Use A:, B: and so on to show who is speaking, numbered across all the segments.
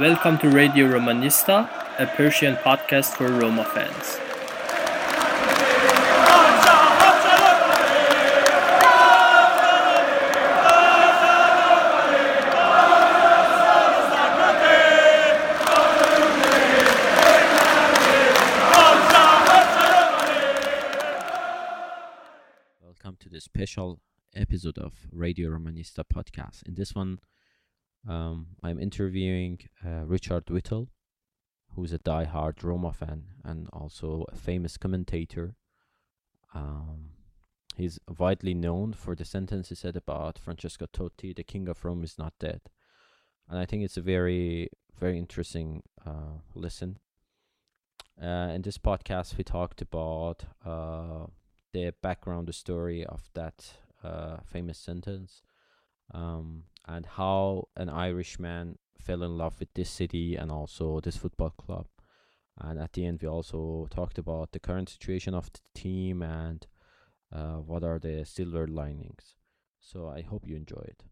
A: Welcome to Radio Romanista, a Persian podcast for Roma fans.
B: Welcome to the special episode of Radio Romanista podcast. In this one, um, I'm interviewing uh, Richard Whittle, who's a die-hard Roma fan and also a famous commentator. Um, he's widely known for the sentence he said about Francesco Totti, the king of Rome is not dead. And I think it's a very, very interesting uh, listen. Uh, in this podcast, we talked about uh, the background, the story of that uh, famous sentence, um, and how an Irishman fell in love with this city and also this football club. And at the end, we also talked about the current situation of the team and uh, what are the silver linings. So I hope you enjoy it.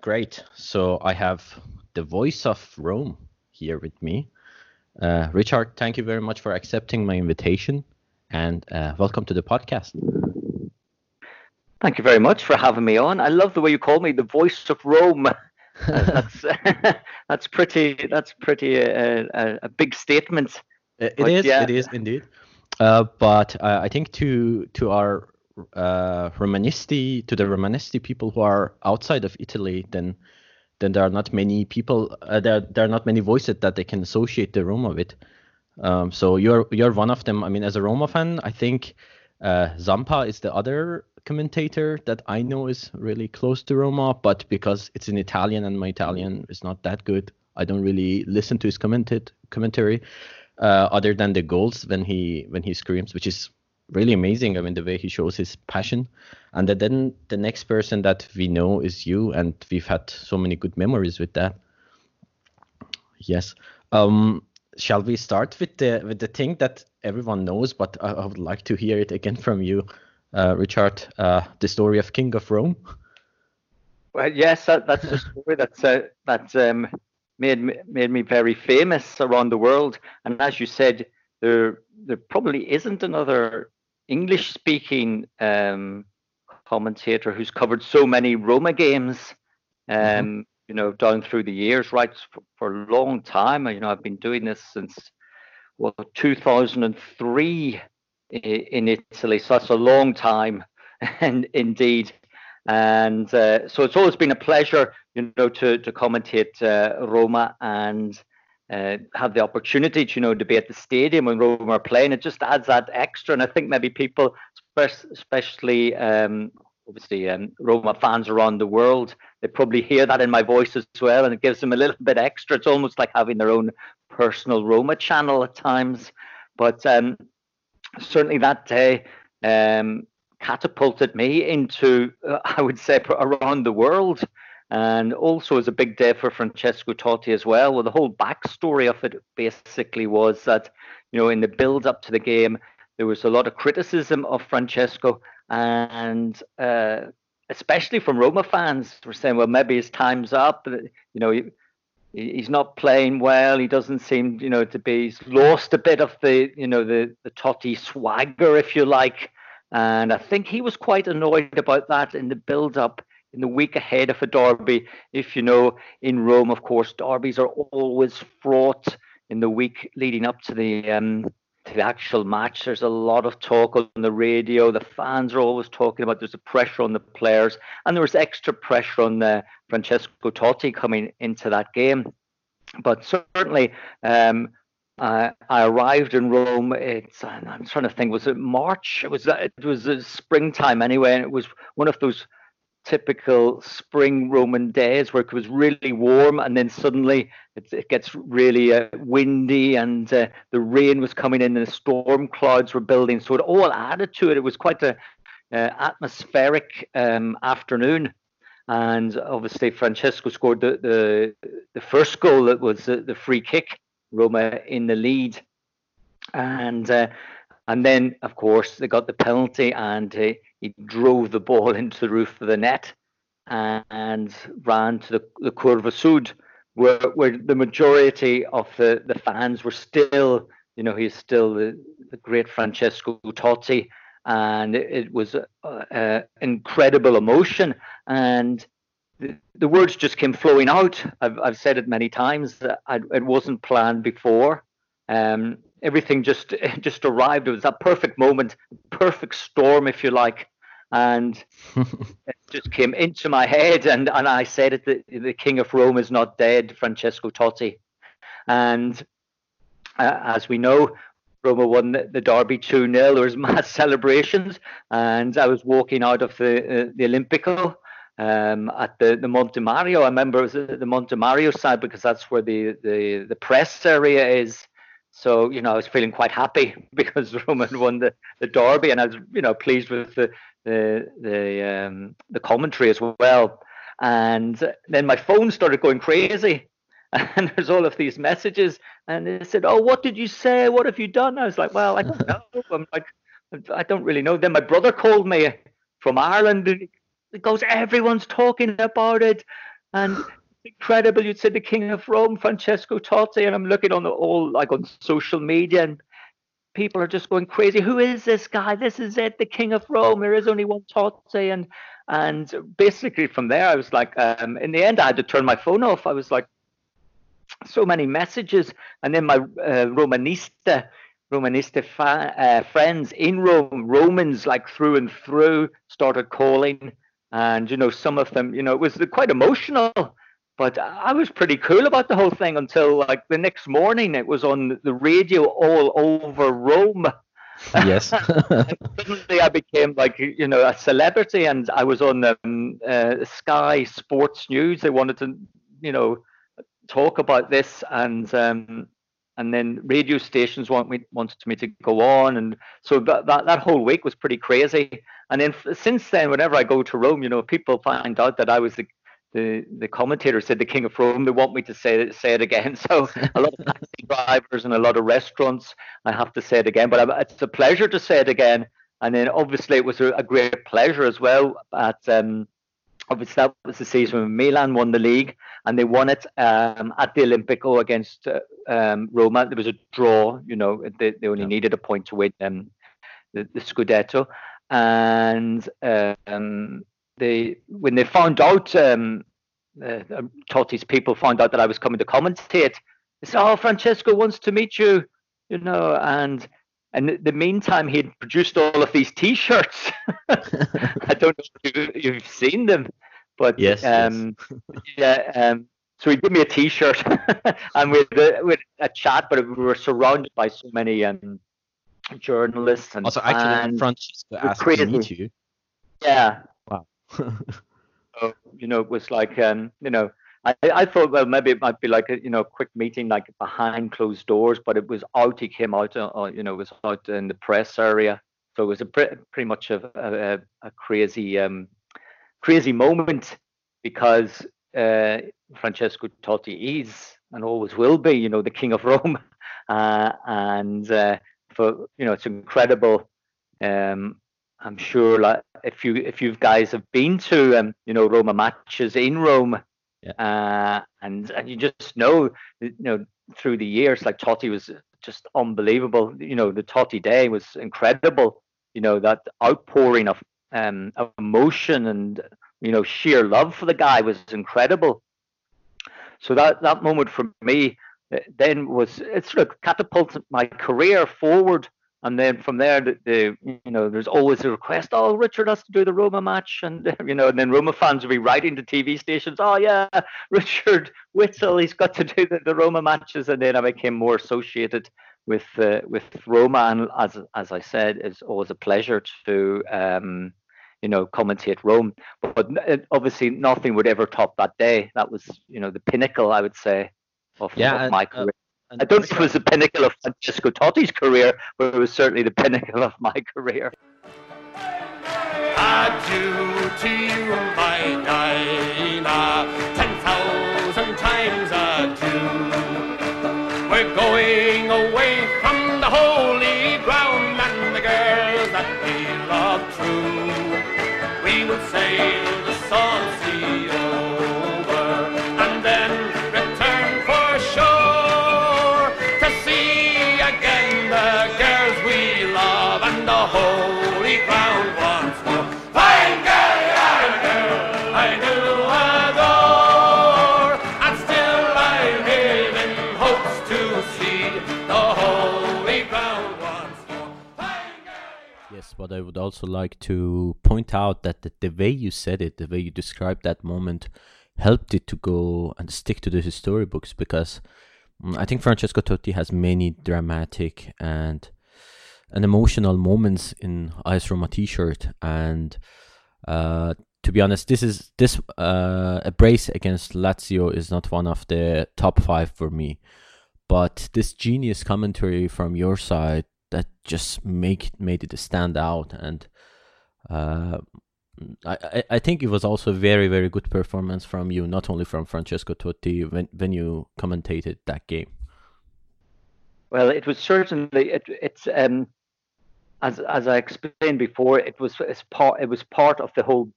B: Great. So I have the voice of Rome here with me. Uh, Richard, thank you very much for accepting my invitation and uh, welcome to the podcast.
C: Thank you very much for having me on. I love the way you call me the voice of Rome. that's that's pretty. That's pretty uh, a, a big statement.
B: It
C: But
B: is.
C: yeah.
B: It is indeed. Uh, but uh, I think to to our uh, Romanisti, to the Romanisti people who are outside of Italy, then then there are not many people. Uh, there there are not many voices that they can associate the Roma with. Um, so you're you're one of them. I mean, as a Roma fan, I think uh, Zampa is the other commentator that I know is really close to Roma. But because it's in Italian and my Italian is not that good, I don't really listen to his commented commentary uh, other than the goals when he when he screams, which is really amazing. I mean, the way he shows his passion. And then- the next person that we know is you, and we've had so many good memories with that. Yes. Um, shall we start with the with the thing that everyone knows, but I, I would like to hear it again from you, uh, Richard. Uh, the story of King of Rome.
C: Well, yes, that, that's a story that's uh, that's um, made me, made me very famous around the world. And as you said, there there probably isn't another English speaking um, commentator who's covered so many Roma games. Um,
B: Mhm.
C: You know, down through the years, right for, for a long time. You know, I've been doing this since well 2003 in Italy, so that's a long time, and indeed. And uh, so it's always been a pleasure, you know, to to commentate uh, Roma and uh, have the opportunity, to, you know, to be at the stadium when Roma are playing. It just adds that extra, and I think maybe people, especially um, obviously um, Roma fans around the world, they probably hear that in my voice as well, and it gives them a little bit extra. It's almost like having their own personal Roma channel at times. But um, certainly that day um, catapulted me into, uh, I would say, around the world. And also is a big day for Francesco Totti as well. Well, the whole backstory of it basically was that, you know, in the build up to the game, there was a lot of criticism of Francesco, and uh, especially from Roma fans, were saying, well, maybe his time's up. You know, he, he's not playing well. He doesn't seem, you know, to be he's lost a bit of the, you know, the the Totti swagger, if you like. And I think he was quite annoyed about that in the build-up. In the week ahead of a derby. If you know, in Rome, of course, derbies are always fraught in the week leading up to the um, to the actual match. There's a lot of talk on the radio. The fans are always talking about there's a pressure on the players, and there was extra pressure on the Francesco Totti coming into that game. But certainly, um, uh, I arrived in Rome. It's I'm trying to think. Was it March? It was it was springtime anyway, and it was one of those typical spring Roman days where it was really warm and then suddenly it, it gets really uh, windy and uh, the rain was coming in and the storm clouds were building. So it all added to it. It was quite a uh, atmospheric um, afternoon. And obviously Francesco scored the, the, the first goal that was the, the free kick, Roma in the lead. And uh, and then, of course, they got the penalty and uh, he drove the ball into the roof of the net and ran to the, the Curva Sud, where, where the majority of the, the fans were still, you know, he's still the, the great Francesco Totti. And it, it was uh, incredible emotion. And the, the, words just came flowing out. I've, I've said it many times that I, it wasn't planned before. Um, everything just just arrived. It was that perfect moment, perfect storm, if you like, and it just came into my head. And and I said it: the, the King of Rome is not dead, Francesco Totti. And uh, as we know, Roma won the, the Derby 2 0. There was mass celebrations, and I was walking out of the uh, the Olimpico um, at the, the Monte Mario. I remember it was the Monte Mario side because that's where the, the, the press area is. So, you know, I was feeling quite happy because Roman won the, the derby and I was, you know, pleased with the the the um, the commentary as well. And then my phone started going crazy. And there's all of these messages, and they said, "Oh, what did you say? What have you done?" I was like, "Well, I don't know. I'm like, I don't really know." Then my brother called me from Ireland. It goes, "Everyone's talking about it," and incredible. You'd say the King of Rome, Francesco Totti, and I'm looking on the all like on social media, and people are just going crazy. Who is this guy? This is it, the King of Rome. There is only one Totti, and and basically from there, I was like, um, in the end, I had to turn my phone off. I was like, so many messages, and then my uh, Romanista. Romanista fa- uh, friends in Rome, Romans like through and through, started calling, and you know some of them, you know, it was quite emotional but I was pretty cool about the whole thing until like the next morning it was on the radio all over Rome.
B: Yes.
C: suddenly I became like you know a celebrity, and I was on um, uh, Sky Sports News. They wanted to you know talk about this, and um, and then radio stations want me wanted me to go on, and so that that, that whole week was pretty crazy. And then since then, whenever I go to Rome, you know, people find out that I was the the the commentator said the king of Rome. They want me to say it, say it again. So a lot of taxi drivers and a lot of restaurants, I have to say it again. But it's a pleasure to say it again. And then obviously it was a, a great pleasure as well. At um, obviously that was the season when Milan won the league, and they won it um, at the Olimpico against uh, um, Roma. There was a draw. You know, they, they only yeah. needed a point to win um, the, the Scudetto, and um, they when they found out um, uh, Totti's people found out that I was coming to commentate, they said, "Oh, Francesco wants to meet you," you know, and and in the meantime, he had produced all of these T-shirts. I don't know if you've seen them, but
B: yes, um,
C: yes. yeah. Um, so he gave me a T-shirt, and with with a chat, but we were surrounded by so many um, journalists and
B: also actually Francesco asked to meet you.
C: Yeah, so, you know, it was like, um, you know, I, I thought, well, maybe it might be like a, you know, quick meeting, like behind closed doors, but it was out. He came out, uh, uh you know, it was out in the press area. So it was a pre- pretty much a, a, a crazy, um, crazy moment because uh, Francesco Totti is and always will be, you know, the king of Rome, uh, and uh, for you know, it's incredible. Um, I'm sure like if you if you guys have been to um, you know Roma matches in Rome, yeah. uh, and and you just know you know through the years like Totti was just unbelievable. You know the Totti day was incredible. You know that outpouring of um of emotion and you know, sheer love for the guy was incredible. So that that moment for me uh, then was it sort of catapulted my career forward. And then from there, the, the, you know, there's always a request. Oh, Richard has to do the Roma match, and you know, and then Roma fans will be writing to TV stations. Oh yeah, Richard Whittle, he's got to do the, the Roma matches, and then I became more associated with uh, with Roma. And as as I said, it's always a pleasure to um, you know commentate Rome. But obviously, nothing would ever top that day. That was you know the pinnacle, I would say, of,
B: yeah,
C: of my uh, career. I don't think it was the pinnacle of Francesco Totti's career, but it was certainly the pinnacle of my career. Adieu to you, my
B: but I would also like to point out that the, the way you said it, the way you described that moment, helped it to go and stick to the storybooks because um, I think Francesco Totti has many dramatic and and emotional moments in AS Roma T-shirt, and uh, to be honest, this is this uh, a brace against Lazio is not one of the top five for me, but this genius commentary from your side that just make made it stand out and uh, I, I think it was also a very very good performance from you not only from Francesco Totti when when you commentated that game.
C: Well it was certainly it, it's um as as I explained before it was it's part it was part of the whole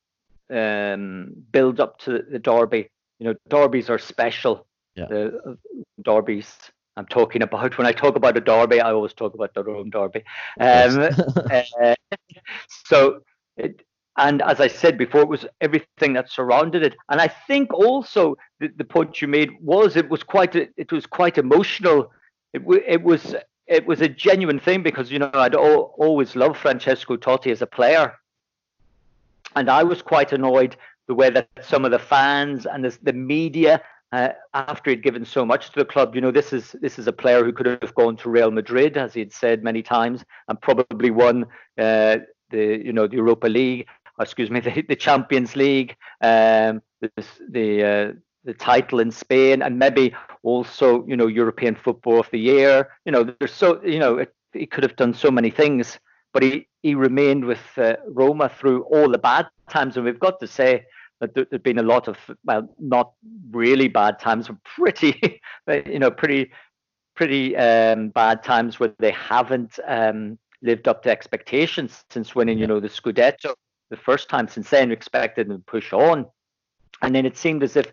C: um build up to the derby. You know derbies are special.
B: Yeah.
C: the uh, derbies I'm talking about. When I talk about a derby, I always talk about the Rome derby. Um, uh, so, it, and as I said before, it was everything that surrounded it. And I think also the, the point you made was it was quite a, it was quite emotional. It, it was it was a genuine thing because you know I'd al- always loved Francesco Totti as a player, and I was quite annoyed the way that some of the fans and the, the media uh, after he'd given so much to the club. You know, this is this is a player who could have gone to Real Madrid, as he'd said many times, and probably won uh, the you know the Europa League, excuse me, the, the Champions League, um, the the, uh, the title in Spain, and maybe also you know European Football of the Year. You know, there's so you know it, he could have done so many things, but he he remained with uh, Roma through all the bad times, and we've got to say there have been a lot of well, not really bad times, but pretty, you know, pretty, pretty um, bad times where they haven't um, lived up to expectations since winning, you know, the Scudetto the first time. Since then, we expected them to push on, and then it seemed as if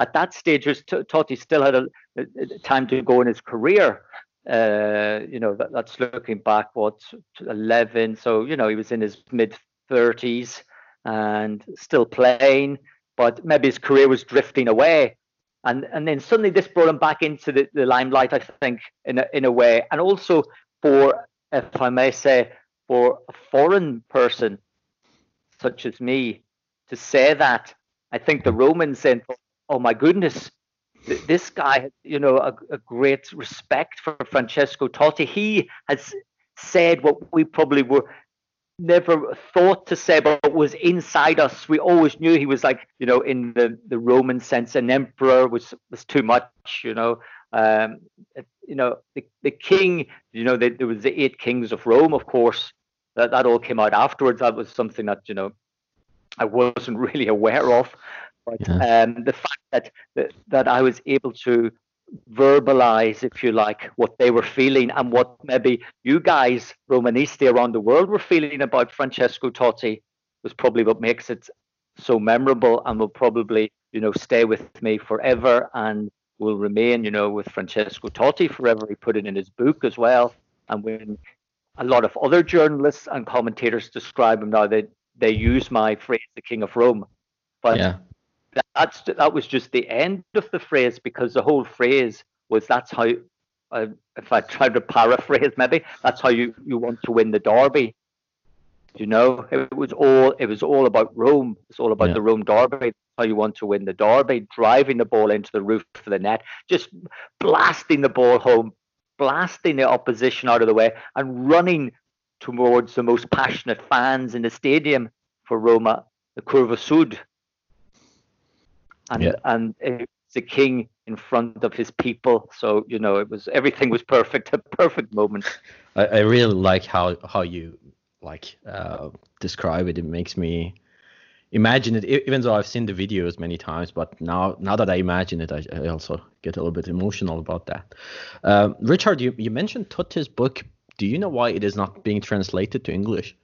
C: at that stage, Totti still had a, a, time to go in his career. Uh, you know, that, that's looking back, what, 11. So, you know, he was in his mid 30s and still playing, but maybe his career was drifting away. And and then suddenly this brought him back into the, the limelight, I think, in a, in a way. And also for, if I may say, for a foreign person such as me to say that, I think the Romans then oh my goodness, this guy, you know, a, a, great respect for Francesco Totti. He has said what we probably were never thought to say, but was inside us. We always knew he was like, you know, in the, the Roman sense, an emperor was was too much, you know. Um, you know, the, the king, you know, the, there was the eight kings of Rome, of course. That that all came out afterwards. That was something that you know I wasn't really aware of. But yeah. um, the fact that, that that I was able to verbalize, if you like, what they were feeling and what maybe you guys, Romanisti around the world, were feeling about Francesco Totti was probably what makes it so memorable and will probably, you know, stay with me forever and will remain, you know, with Francesco Totti forever. He put it in his book as well. And when a lot of other journalists and commentators describe him now, they, they use my phrase, the King of Rome. But yeah. That's that was just the end of the phrase because the whole phrase was that's how. Uh, if I try to paraphrase, maybe that's how you, you want to win the derby. You know, it was all it was all about Rome. It's all about yeah. the Rome derby. How you want to win the derby, driving the ball into the roof of the net, just blasting the ball home, blasting the opposition out of the way, and running towards the most passionate fans in the stadium for Roma, the Curva Sud. And yeah. and the king in front of his people. So you know, it was everything was perfect, a perfect moment.
B: I, I really like how how you like uh, describe it. It makes me imagine it, even though I've seen the videos many times. But now now that I imagine it, I, I also get a little bit emotional about that. Uh, Richard, you you mentioned Totti's book. Do you know why it is not being translated to English?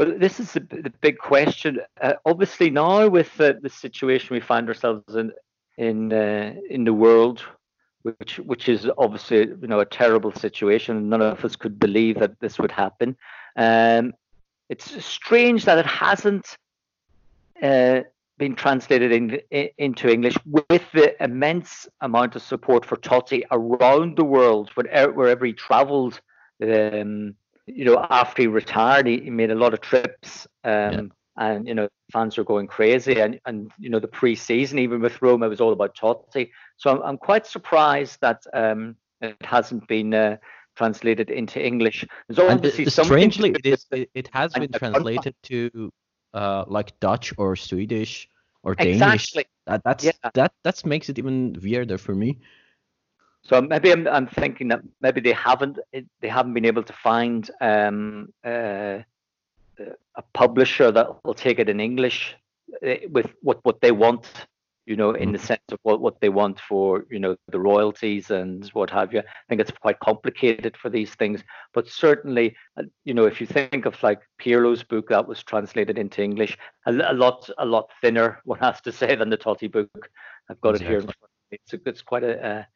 C: Well, this is the, the big question. Uh, obviously, now with the, situation we find ourselves in in uh, in the world, which which is obviously you know a terrible situation. None of us could believe that this would happen. Um, it's strange that it hasn't uh, been translated in, in, into English with the immense amount of support for Totti around the world, wherever, wherever he travelled. Um, you know, after he retired, he, he made a lot of trips. Um, yeah and you know fans were going crazy and and you know the pre-season even with Roma was all about Totti so I'm, I'm quite surprised that um, it hasn't been uh, translated into English
B: there's strangely it is it has been translated to uh, like Dutch or Swedish or Danish exactly. that that's yeah. that that makes it even weirder for me
C: so maybe I'm, I'm thinking that maybe they haven't they haven't been able to find um, uh, a publisher that will take it in English eh, with what what they want, you know, in the mm-hmm. sense of what what they want for you know the royalties and what have you. I think it's quite complicated for these things, but certainly, uh, you know, if you think of like Pirlo's book that was translated into English, a, a lot a lot thinner, one has to say, than the Totti book. I've got exactly. it here. It's a, it's quite a, a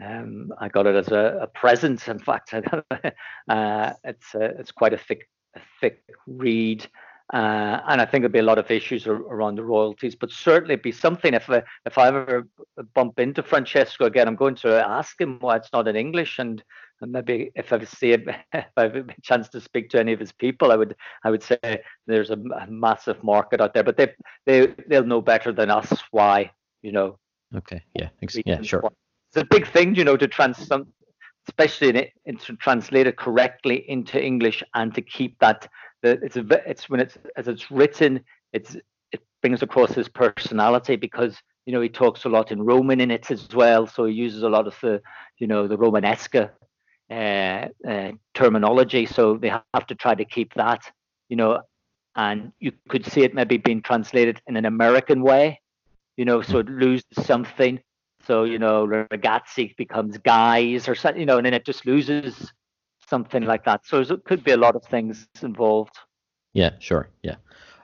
C: um, I got it as a, a present. In fact, uh, it's a, it's quite a thick a thick read. Uh, and I think there'll be a lot of issues around the royalties, but certainly it'd be something if I, if I ever bump into Francesco again, I'm going to ask him why it's not in English, and, and maybe if I see it, if I have a chance to speak to any of his people, I would I would say there's a, a massive market out there, but they they they'll know better than us why, you know.
B: Okay. Yeah. Yeah. Sure.
C: It's a big thing, you know, to trans especially in it, and to translate it correctly into English and to keep that. It's a, it's when it's as it's written, it's it brings across his personality because you know he talks a lot in Roman in it as well, so he uses a lot of the you know the Romanesque uh, uh, terminology. So they have to try to keep that, you know, and you could see it maybe being translated in an American way, you know, so it loses something so, you know, ragazzi becomes guys or something, you know, and then it just loses something like that. So it could be a lot of things involved.
B: Yeah, sure. Yeah.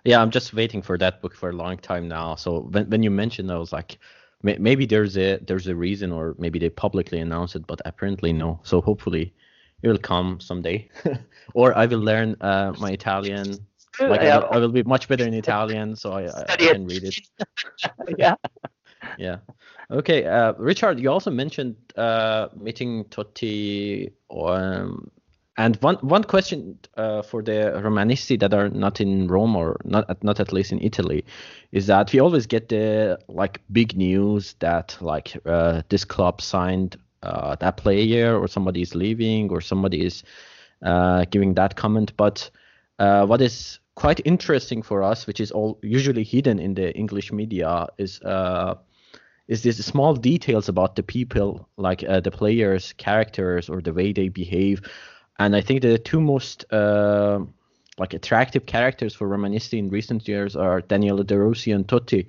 B: Yeah, I'm just waiting for that book for a long time now. So when, when you mentioned, I was like, maybe there's a there's a reason, or maybe they publicly announced it, but apparently no. So hopefully it will come someday, or I will learn uh, my Italian. Like. I, I, will be much better in Italian, so I, I can read it.
C: yeah.
B: Yeah. Okay, uh, Richard, you also mentioned uh, meeting Totti, um, and one one question uh, for the Romanisti that are not in Rome or not not at least in Italy, is that we always get the like big news that like uh, this club signed uh, that player or somebody is leaving or somebody is uh, giving that comment, but what is quite interesting for us, which is all usually hidden in the English media, is is these small details about the people, like uh, the players' characters or the way they behave. And I think the two most uh, like attractive characters for Romanisti in recent years are Daniele De Rossi and Totti.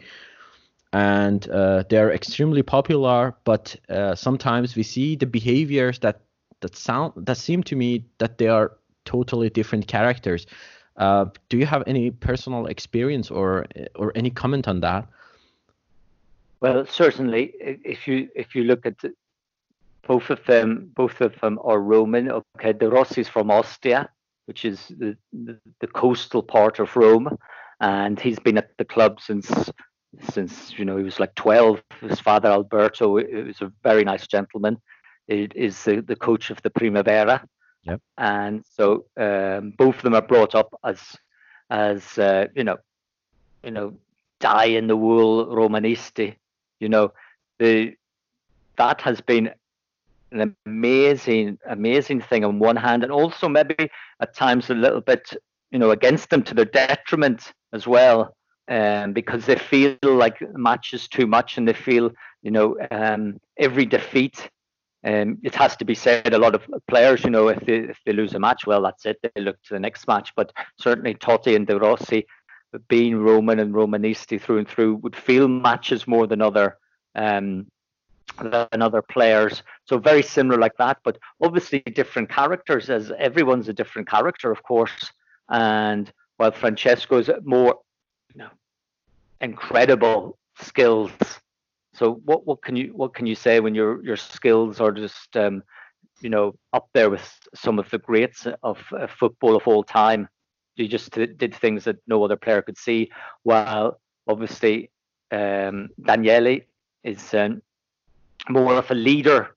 B: And uh, they're extremely popular, but uh, sometimes we see the behaviors that that sound that seem to me that they are totally different characters. Uh, do you have any personal experience or or any comment on that?
C: Well, certainly, if you if you look at both of them, both of them are Roman. Okay, De Rossi is from Ostia, which is the, the, the coastal part of Rome, and he's been at the club since since you know he was like 12. His father Alberto was a very nice gentleman. It is the, the coach of the Primavera.
B: Yep.
C: And so um, both of them are brought up as as uh, you know, you know, die in the wool Romanisti. You know, the that has been an amazing, amazing thing on one hand, and also maybe at times a little bit, you know, against them to their detriment as well, um, because they feel like matches too much, and they feel, you know, um, every defeat. Um, it has to be said, a lot of players, you know, if they if they lose a match, well, that's it. They look to the next match. But certainly Totti and De Rossi, being Roman and Romanisti through and through, would feel matches more than other um, than other players. So very similar like that, but obviously different characters as everyone's a different character, of course. And while Francesco's more you know, incredible skills. So what, what can you what can you say when your your skills are just um, you know up there with some of the greats of football of all time? You just did things that no other player could see. While obviously um, Daniele is um, more of a leader,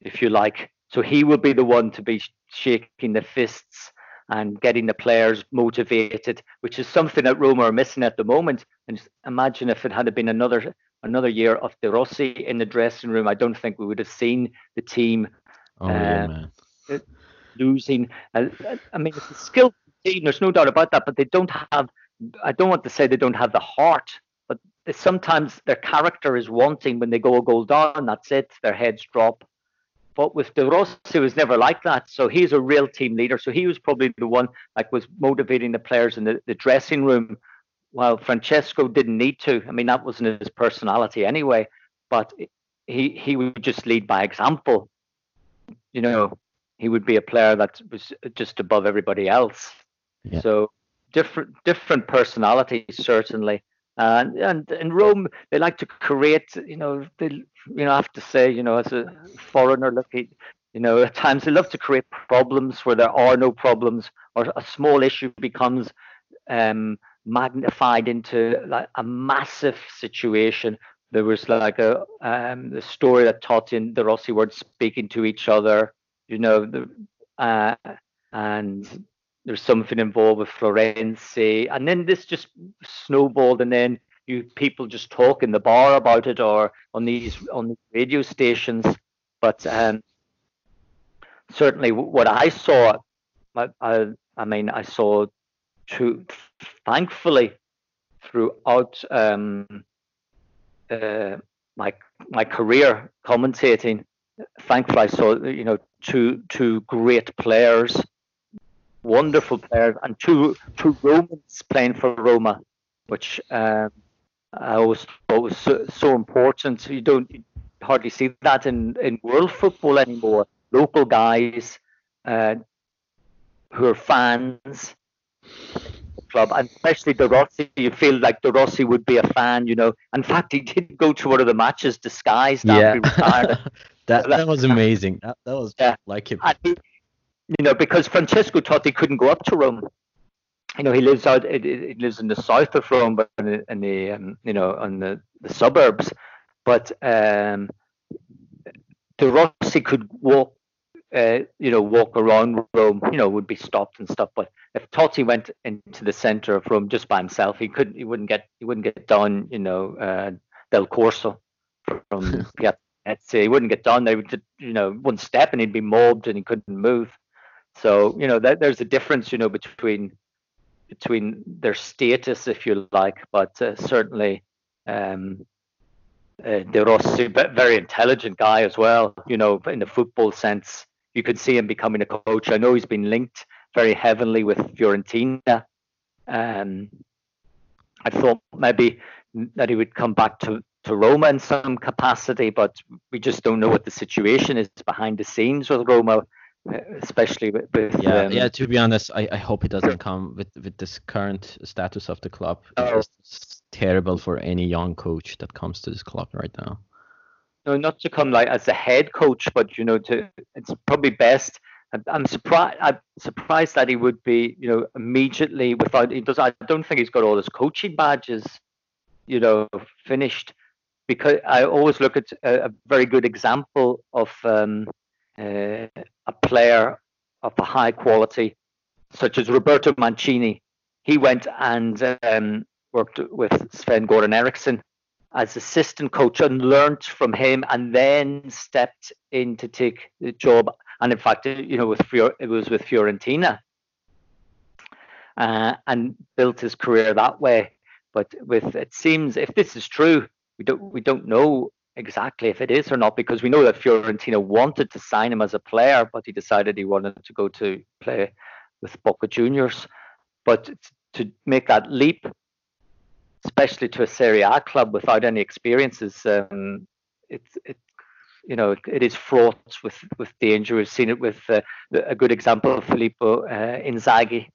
C: if you like. So he will be the one to be shaking the fists and getting the players motivated, which is something that Roma are missing at the moment. And imagine if it had been another another year of De Rossi in the dressing room, I don't think we would have seen the team
B: oh, uh,
C: losing. Uh, I mean, it's a team. There's no doubt about that, but they don't have. I don't want to say they don't have the heart but sometimes their character is wanting when they go a goal down. That's it. Their heads drop. But with De Rossi, it was never like that. So he's a real team leader. So he was probably the one like was motivating the players in the, the dressing room, while Francesco didn't need to. I mean, that wasn't his personality anyway. But he he would just lead by example. You know, he would be a player that was just above everybody else. Yeah. So different different personalities certainly and and in Rome they like to create you know they you know I have to say you know as a foreigner looking you know at times they love to create problems where there are no problems or a small issue becomes um, magnified into like a massive situation there was like a um, the story that Totti and De Rossi were speaking to each other you know the uh, and there's something involved with Florenzi, and then this just snowballed, and then you people just talk in the bar about it or on these on radio stations. But um, certainly, what I saw, I, I, I mean, I saw, to thankfully, throughout um, uh, my my career commentating, thankfully I saw you know two two great players wonderful players, and two two Romans playing for Roma, which um, I always thought was so, so, important. You don't hardly see that in, in world football anymore. Local guys uh, who are fans club, and especially De Rossi. You feel like De Rossi would be a fan, you know. In fact, he did go to one of the matches disguised
B: yeah. that that was amazing. That, that was yeah. like him.
C: He, you know, because Francesco Totti couldn't go up to Rome. You know, he lives out. He lives in the south of Rome, but in the, in the um, you know, on the, the suburbs. But um, De Rossi could walk, uh, you know, walk around Rome. You know, would be stopped and stuff. But if Totti went into the center of Rome just by himself, he couldn't. He wouldn't get. He wouldn't get down. You know, uh, Del Corso from Piazza. He wouldn't get down there. You know, one step and he'd be mobbed and he couldn't move. So you know that there's a difference, you know, between between their status, if you like, but uh, certainly um, uh, De Rossi, a very intelligent guy as well. You know, in the football sense, you could see him becoming a coach. I know he's been linked very heavily with Fiorentina. Um, I thought maybe that he would come back to, to Roma in some capacity, but we just don't know what the situation is behind the scenes with Roma especially with, with
B: yeah um, yeah to be honest I, I hope it doesn't come with with this current status of the club oh. it's terrible for any young coach that comes to this club right now
C: no not to come like as a head coach but you know to it's probably best I'm surprised. I'm surprised that he would be, you know, immediately without. He does. I don't think he's got all his coaching badges, you know, finished. Because I always look at a, a very good example of um, uh, a player of a high quality, such as Roberto Mancini. He went and um, worked with Sven Goran Eriksson as assistant coach and learned from him, and then stepped in to take the job. And in fact, you know, with it was with Fiorentina, uh, and built his career that way. But with it seems, if this is true, we don't we don't know exactly if it is or not because we know that Fiorentina wanted to sign him as a player, but he decided he wanted to go to play with Boca Juniors. But to make that leap, especially to a Serie A club without any experiences, um, it's it, you know it is fraught with with danger. We've seen it with uh, a good example of Filippo uh, Inzaghi.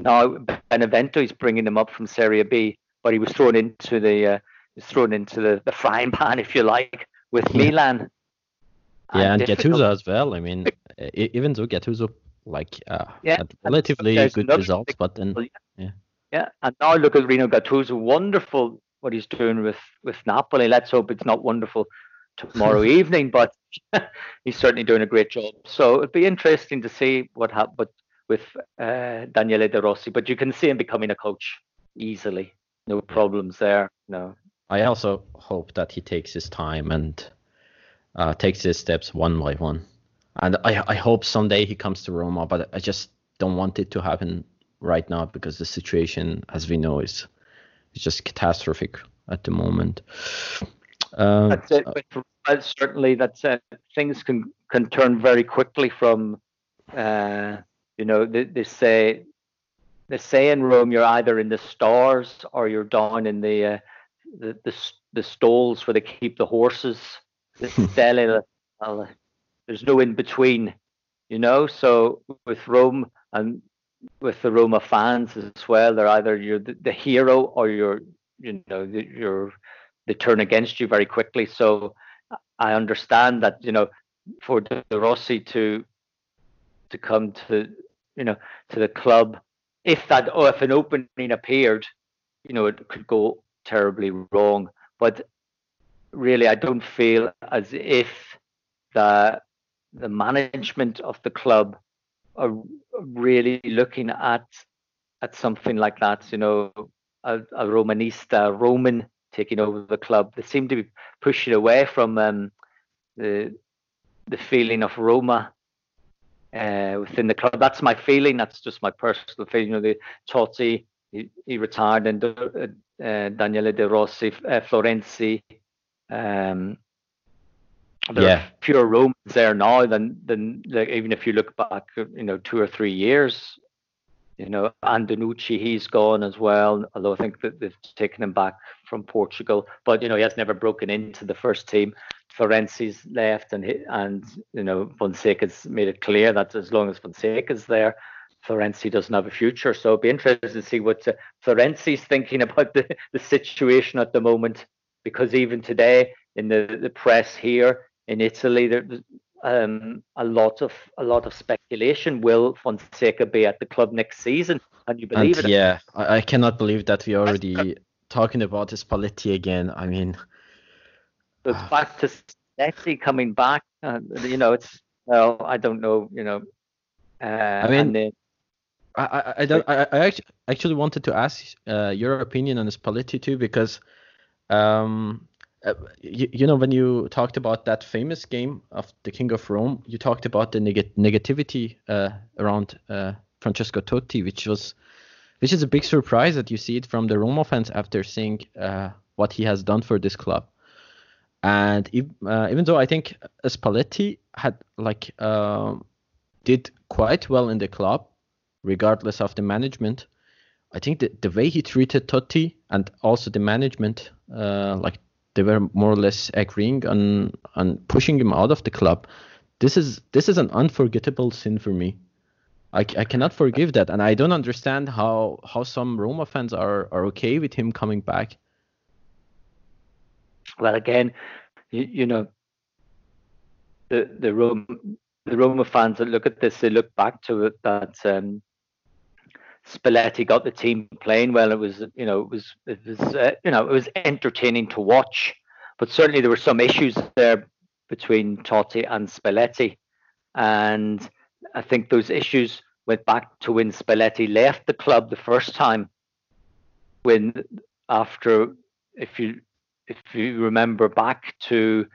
C: Now Benevento is bringing him up from Serie B, but he was thrown into the uh, thrown into the, the frying pan, if you like, with yeah. Milan.
B: Yeah, and, and Gattuso as well. I mean, even though Gattuso like uh, yeah, had relatively good results, but then yeah.
C: Yeah, and now look at Rino Gattuso. Wonderful what he's doing with with Napoli. Let's hope it's not wonderful tomorrow evening, but he's certainly doing a great job. So it'd be interesting to see what happens with uh, Daniele De Rossi. But you can see him becoming a coach easily. No problems there. No.
B: I also hope that he takes his time and uh, takes his steps one by one. And I, I hope someday he comes to Roma, but I just don't want it to happen right now because the situation, as we know, is is just catastrophic at the moment.
C: Uh, that's it. But certainly, that's uh, things can can turn very quickly from, uh, you know, they, they say they say in Rome you're either in the stars or you're down in the uh, the, the, the stalls where they keep the horses, the there's no in between, you know. So with Rome and with the Roma fans as well, they're either you're the, the hero or you're, you know, you're they turn against you very quickly. So I understand that, you know, for De Rossi to to come to, you know, to the club, if that, or if an opening appeared, you know, it could go terribly wrong. But really, I don't feel as if the the management of the club are really looking at at something like that. You know, a, a Romanista, Roman taking over the club. They seem to be pushing away from um, the the feeling of Roma uh, within the club. That's my feeling. That's just my personal feeling. You know, the Totti he, he retired, and uh, Daniele De Rossi, uh, Florenzi. Um, there yeah. are fewer Romans there now than than like, even if you look back, you know, two or three years. You know, Antonucci, he's gone as well. Although I think that they've taken him back from Portugal, but you know, he has never broken into the first team. Florenzi's left, and and you know, Fonseca's made it clear that as long as Fonseca's there, Florenzi doesn't have a future. So it'd be interesting to see what uh, Florenzi's thinking about the, the situation at the moment, because even today in the, the press here in Italy, there's um, a lot of a lot of speculation. Will Fonseca be at the club next season? Can you believe
B: and
C: it?
B: Yeah, I, I, cannot believe that we are already talking about Spalletti again. I mean,
C: it's back to Spalletti coming back. Uh, you know, it's well, I don't know. You know, uh, I
B: mean. I, I, don't, I, I actually wanted to ask uh, your opinion on Spalletti too because um, uh, you, you, know when you talked about that famous game of the King of Rome, you talked about the neg- negativity uh, around uh, Francesco Totti, which was which is a big surprise that you see it from the Roma fans after seeing uh, what he has done for this club. And if, uh, even though I think Spalletti had like um, did quite well in the club, regardless of the management. I think that the way he treated Totti and also the management, uh, like they were more or less agreeing on on pushing him out of the club. This is this is an unforgettable sin for me. I, I cannot forgive that, and I don't understand how how some Roma fans are are okay with him coming back.
C: Well, again, you, you know, the the Rome the Roma fans that look at this, they look back to that um, Spalletti got the team playing well. It was, you know, it was, it was, uh, you know, it was entertaining to watch. But certainly there were some issues there between Totti and Spalletti, and I think those issues went back to when Spalletti left the club the first time. When after, if you if you remember back to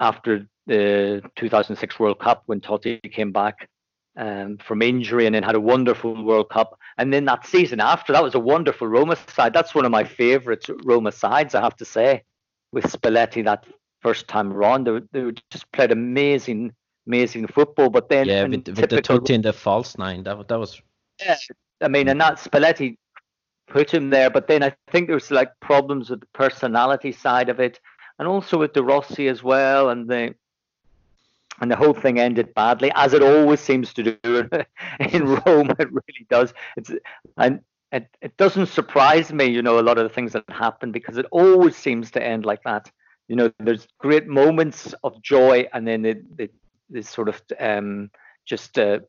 C: after the 2006 World Cup when Totti came back um, from injury and then had a wonderful World Cup. And then that season after, that was a wonderful Roma side. That's one of my favourite Roma sides, I have to say, with Spalletti that first time around. They, they just played amazing, amazing football. But then,
B: yeah, with, with the Totti and the false nine, that, that was.
C: Yeah, I mean, and that Spalletti put him there. But then I think there was like problems with the personality side of it, and also with De Rossi as well, and the and the whole thing ended badly, as it always seems to do in Rome. It really does. It's and it, it doesn't surprise me, you know, a lot of the things that happen because it always seems to end like that. You know, there's great moments of joy, and then they, they, they sort of um, just uh,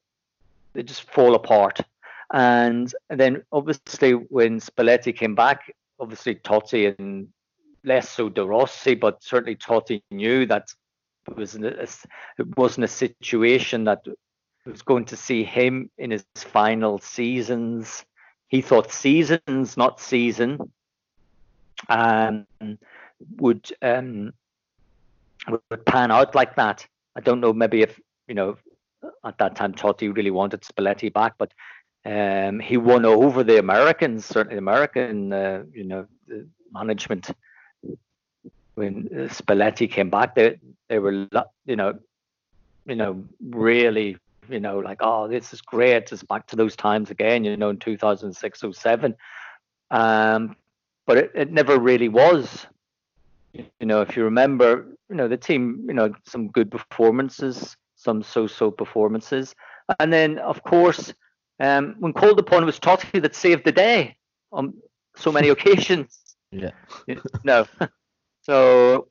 C: they just fall apart. And, and then obviously when Spalletti came back, obviously Totti and less so De Rossi, but certainly Totti knew that it was a, it wasn't a situation that was going to see him in his final seasons. He thought seasons, not season, um, would um, would pan out like that. I don't know. Maybe if you know at that time Totti really wanted Spalletti back, but um, he won over the Americans, certainly American, uh, you know, management when Spalletti came back, they they were you know, you know, really you know like oh this is great, it's back to those times again, you know, in 2006 07. Um, but it, it never really was. You know, if you remember, you know, the team, you know, some good performances, some so-so performances, and then of course, um, when called upon, it was Totti that saved the day on so many occasions.
B: Yeah.
C: no. So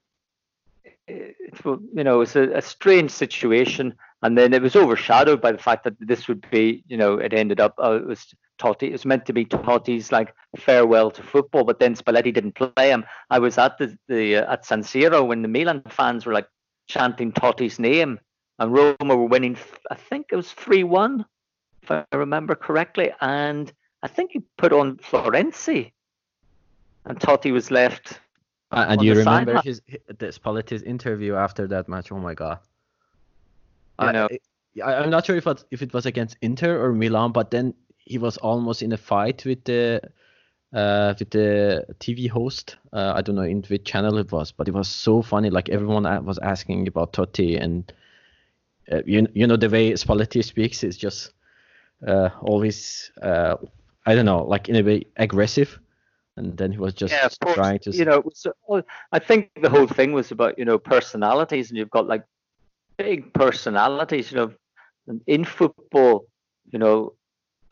C: it, you know, it's a, a, strange situation, and then it was overshadowed by the fact that this would be, you know, it ended up uh, it was Totti. It was meant to be Totti's like farewell to football, but then Spalletti didn't play him. I was at the, the uh, at San Siro when the Milan fans were like chanting Totti's name, and Roma were winning. I think it was three one, if I remember correctly, and I think he put on Florenzi, and Totti was left
B: and you remember his, his Spalletti's interview after that match? Oh my god!
C: I know.
B: I, I'm not sure if it, if it was against Inter or Milan, but then he was almost in a fight with the uh, with the TV host. Uh, I don't know in which channel it was, but it was so funny. Like everyone was asking about Totti, and uh, you you know the way Spalletti speaks is just uh, always uh, I don't know, like in a way aggressive and then he was just yeah, trying to
C: you know i think the whole thing was about you know personalities and you've got like big personalities you know in football you know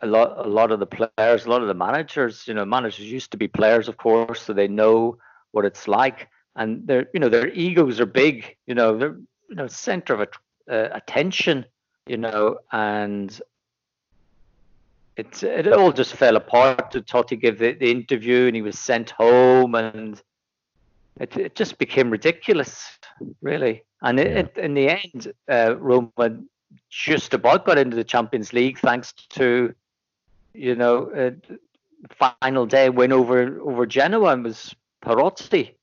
C: a lot a lot of the players a lot of the managers you know managers used to be players of course so they know what it's like. And their you know their egos are big you know they're you know center of uh, attention you know and it it all just fell apart. Totti gave the, the interview and he was sent home, and it it just became ridiculous, really. And it, yeah. it, in the end, uh, Roma just about got into the Champions League thanks to, you know, uh, final day win over over Genoa and was Perotti,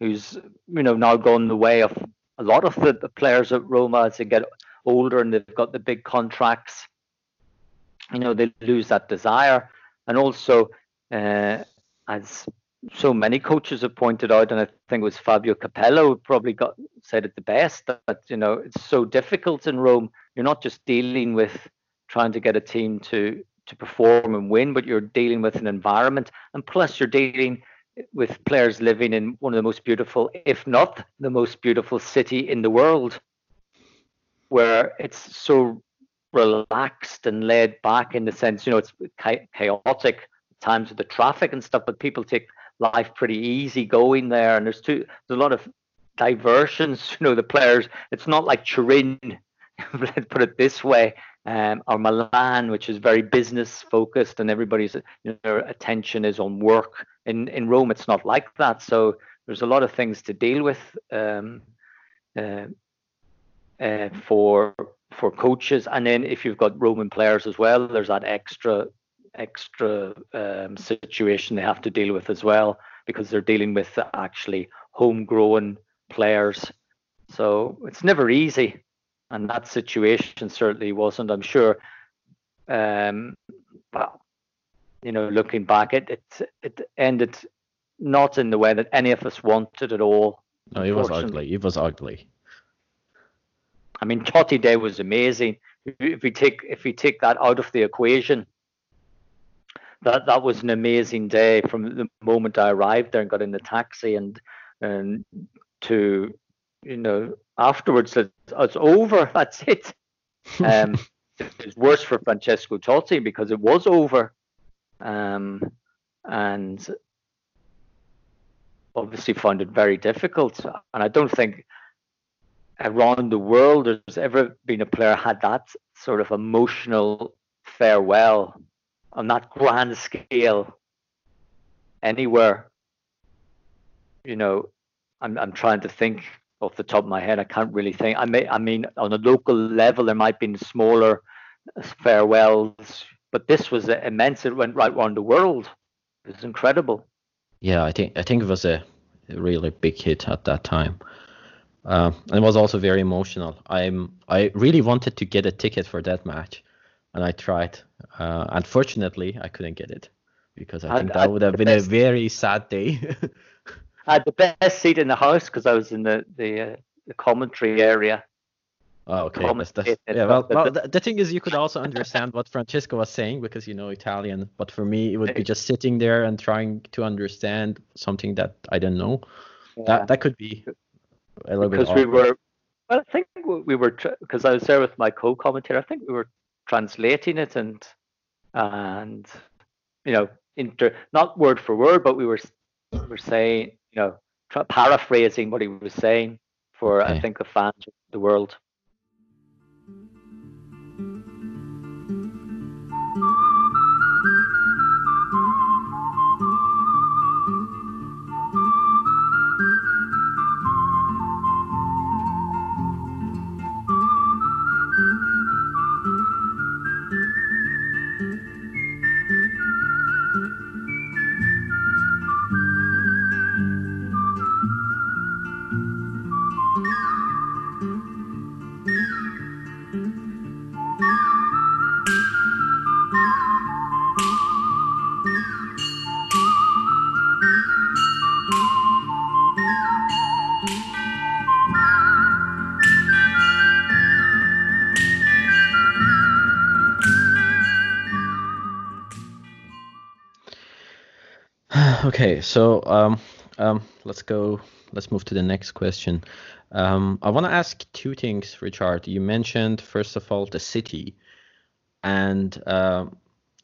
C: who's you know now gone the way of a lot of the, the players at Roma as they get older and they've got the big contracts you know they lose that desire. And also uh, as so many coaches have pointed out and i think it was fabio capello probably got said it the best that you know it's so difficult in rome. You're not just dealing with trying to get a team to to perform and win but you're dealing with an environment. And plus you're dealing with players living in one of the most beautiful if not the most beautiful city in the world where it's so relaxed and laid back in the sense, you know, it's chaotic times with the traffic and stuff, but people take life pretty easy going there. And there's too there's a lot of diversions. You know, the players. It's not like Turin, let's put it this way, um, or Milan, which is very business focused and everybody's you know, attention is on work. In in Rome, it's not like that. So there's a lot of things to deal with um, uh, uh, for for coaches, and then if you've got Roman players as well, there's that extra extra um, situation they have to deal with as well because they're dealing with actually homegrown players. So it's never easy, and that situation certainly wasn't. I'm sure. Um, well, you know, looking back, it it it ended not in the way that any of us wanted at all.
B: No, it was ugly. It was ugly.
C: I mean, Totti Day was amazing. If we take if we take that out of the equation, that that was an amazing day from the moment I arrived there and got in the taxi and and to you know afterwards it's, it's over. That's it. Um, it was worse for Francesco Totti because it was over, um, and obviously found it very difficult. And I don't think around the world there's ever been a player had that sort of emotional farewell on that grand scale anywhere. You know, I'm I'm trying to think off the top of my head. I can't really think. I may I mean on a local level there might be smaller farewells, but this was immense. It went right around the world. It was incredible.
B: Yeah, I think I think it was a really big hit at that time. Uh, and it was also very emotional. I'm I really wanted to get a ticket for that match, and I tried. Uh, unfortunately, I couldn't get it because I think that would have been best, a very sad day.
C: I had the best seat in the house because I was in the the, uh, the commentary area.
B: Oh, okay. That's, that's, yeah, well, well the, the, thing is, you could also understand what Francesco was saying because you know Italian. But for me, it would be just sitting there and trying to understand something that I don't know. Yeah. That that could be
C: a little because bit. We were, well, I think we were because I was there with my co-commentator. I think we were translating it and and you know inter not word for word, but we were we were saying you know paraphrasing what he was saying for okay. I think the fans of the world.
B: Okay, so um, um, let's go. Let's move to the next question. Um, I want to ask two things, Richard. You mentioned first of all the city, and uh,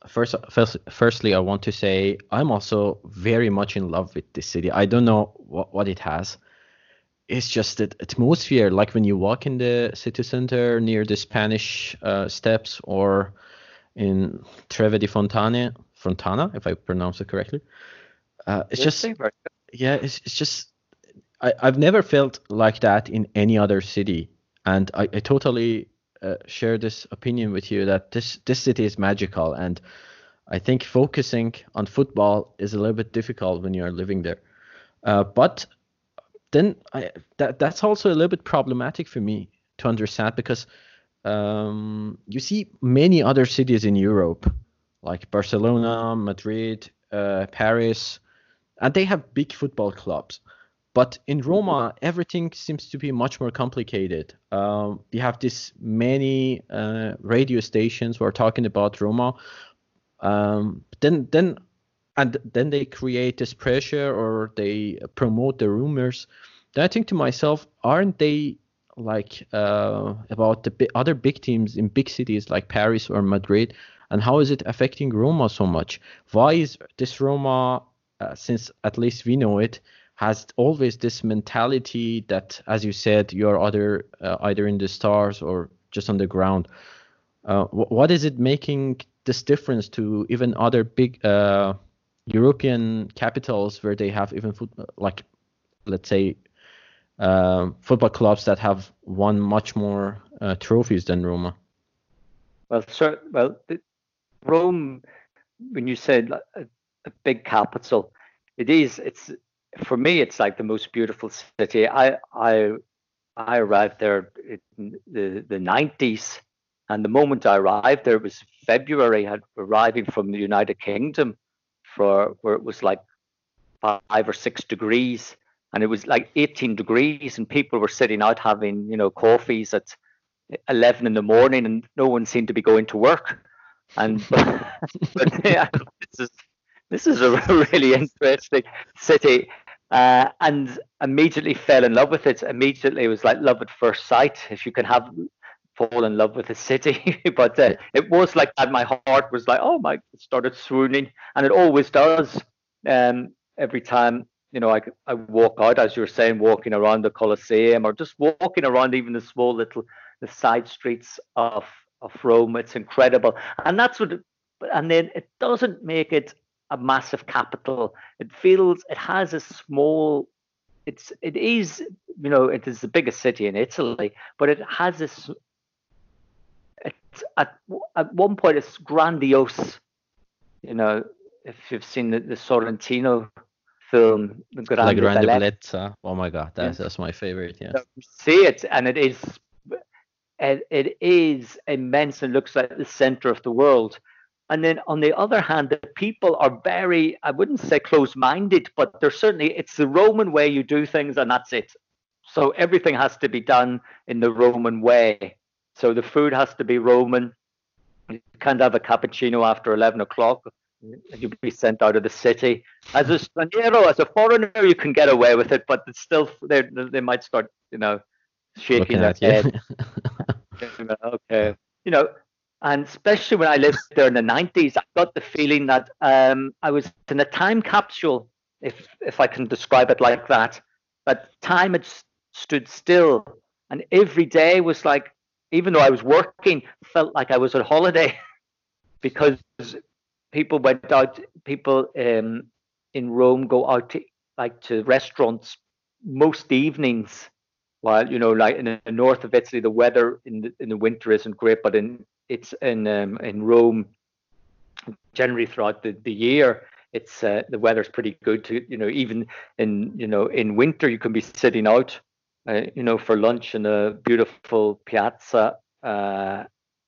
B: first, first, firstly, I want to say I'm also very much in love with this city. I don't know what, what it has. It's just the atmosphere, like when you walk in the city center near the Spanish uh, Steps or in Trevi di Fontane, Fontana, if I pronounce it correctly. Uh, it's just yeah, it's it's just I I've never felt like that in any other city, and I, I totally uh, share this opinion with you that this this city is magical, and I think focusing on football is a little bit difficult when you are living there. Uh, but then I, that that's also a little bit problematic for me to understand because um, you see many other cities in Europe like Barcelona, Madrid, uh, Paris, and they have big football clubs. But in Roma, everything seems to be much more complicated. Um, you have this many uh, radio stations who are talking about Roma. Um, then, then, and then they create this pressure or they promote the rumors. Then I think to myself, aren't they like uh, about the other big teams in big cities like Paris or Madrid? And how is it affecting Roma so much? Why is this Roma uh, since at least we know it, has always this mentality that, as you said, you're either uh, either in the stars or just on the ground. Uh, what is it making this difference to even other big uh, European capitals where they have even foot, like let's say uh, football clubs that have won much more uh, trophies than Roma?
C: Well, sir, well, Rome, when you said a, big capital, it is. It's for me, it's like the most beautiful city. I I I arrived there in the the nineties, and the moment I arrived there was February. I had arriving from the United Kingdom, for where it was like five or six degrees, and it was like 18 degrees, and people were sitting out having you know coffees at 11 in the morning, and no one seemed to be going to work. And but, yeah, this is this is a really interesting city. Uh, and immediately fell in love with it. Immediately, it was like love at first sight. If you can have fall in love with a city, but uh, it was like that. My heart was like, oh my, it started swooning, and it always does. Um, every time you know, I I walk out, as you were saying, walking around the Colosseum, or just walking around even the small little the side streets of of Rome. It's incredible, and that's what. And then it doesn't make it a massive capital. It feels it has a small. It's it is you know it is the biggest city in Italy, but it has this. It's at at one point it's grandiose. You know, if you've seen the, the Sorrentino film,
B: the Grande, La Grande Bellezza. Oh my god, that's that's my favorite. Yeah. So
C: see it, and it is it, it is immense and looks like the center of the world. And then on the other hand, the people are very, I wouldn't say close minded, but they're certainly, it's the Roman way you do things and that's it. So everything has to be done in the Roman way. So the food has to be Roman. You can't have a cappuccino after 11 o'clock. You'll be sent out of the city. As a straniero, as a foreigner, you can get away with it, but it's still, they they might start, you know, shaking their head. okay. You know, and especially when I lived there in the 90s, I got the feeling that um, I was in a time capsule, if if I can describe it like that. But time had stood still, and every day was like, even though I was working, felt like I was on holiday, because people went out. People um, in Rome go out to like to restaurants most evenings while you know like in the north of Italy the weather in the, in the winter isn't great but in it's in um, in Rome generally throughout the, the year. It's uh, the weather's pretty good to you know even in you know in winter you can be sitting out uh, you know for lunch in a beautiful piazza uh,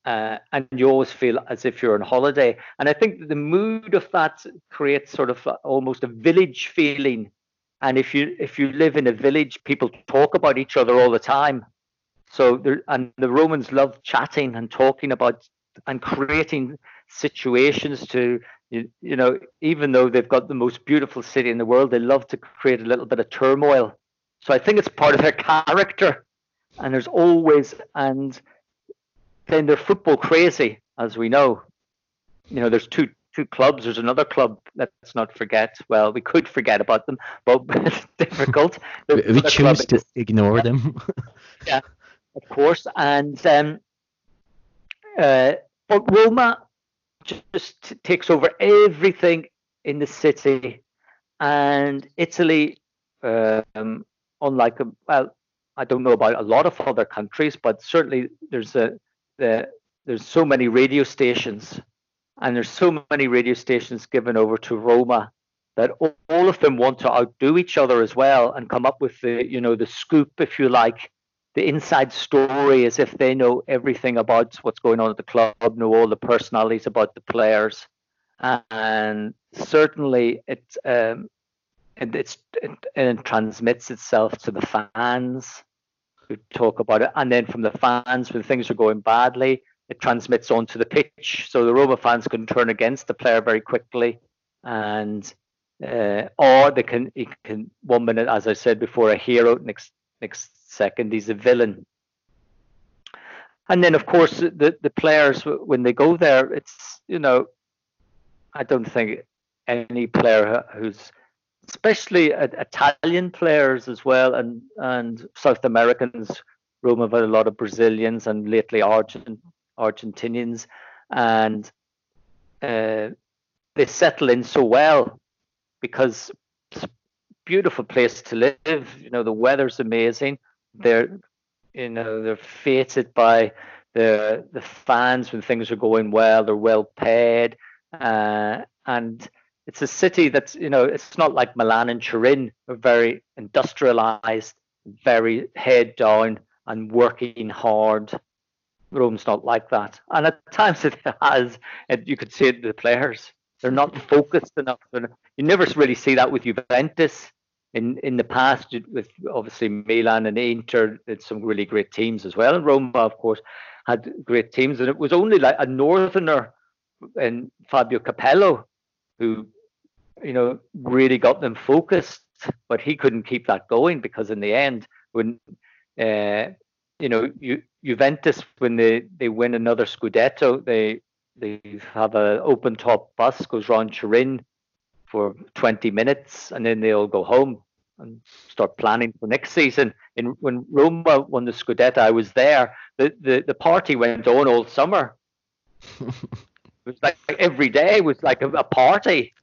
C: uh, and you always feel as if you're on holiday. And i think the mood of that creates sort of almost a village feeling. And if you if you live in a village people talk about each other all the time so there, and the romans love chatting and talking about and creating situations to you, you know even though they've got the most beautiful city in the world they love to create a little bit of turmoil so i think it's part of their character and there's always and then they're football crazy as we know you know there's two two clubs. There's another club. Let's not forget. Well, we could forget about them, but it's difficult.
B: we choose to ignore them.
C: yeah, of course. And um, uh, but Roma just takes over everything in the city, and Italy, um, unlike a, well, I don't know about a lot of other countries, but certainly there's a the there's so many radio stations and there's so many radio stations given over to Roma that all of them want to outdo each other as well and come up with the you know the scoop if you like the inside story as if they know everything about what's going on at the club know all the personalities about the players. And certainly it um, it, it's, it, it transmits itself to the fans who talk about it. And then from the fans when things are going badly it transmits onto the pitch, so the Roma fans can turn against the player very quickly, and uh, or they can he can one minute, as I said before, a hero next next second he's a villain. And then, of course, the the players when they go there, it's you know, I don't think any player who's especially Italian players as well and and South Americans Roma have a lot of Brazilians and lately Argent, Argentinians, and uh, they settle in so well because it's a beautiful place to live. You know, the weather's amazing. They're, you know, they're fated by the the fans when things are going well. They're well paid, uh, and it's a city that's you know it's not like Milan and Turin, are very industrialized, very head down and working hard. Rome's not like that, and at times it has. And you could see it in the players. They're not focused enough. You never really see that with Juventus. In in the past, with obviously Milan and Inter, it's some really great teams as well. And Roma, of course, had great teams, and it was only like a northerner and Fabio Capello who, you know, really got them focused. But he couldn't keep that going because in the end, when uh, you know, Ju- Juventus when they they win another Scudetto, they they have an open top bus goes round Turin for 20 minutes, and then they'll go home and start planning for next season. In when Roma won the Scudetto, I was there. The the, the party went on all summer. it was like every day was like a, a party,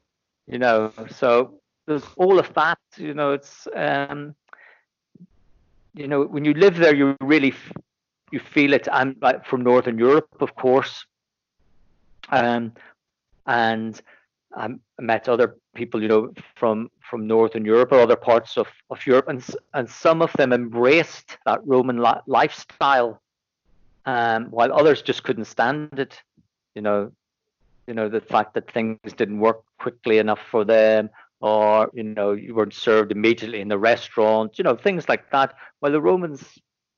C: you know. So there's all of that, you know. It's um, you know, when you live there, you really f- you feel it. I'm like from Northern Europe, of course, um, and I met other people, you know, from from Northern Europe or other parts of, of Europe, and and some of them embraced that Roman li- lifestyle, um, while others just couldn't stand it. You know, you know the fact that things didn't work quickly enough for them, or you know you weren't served immediately in the restaurant. You know, things like that. While the Romans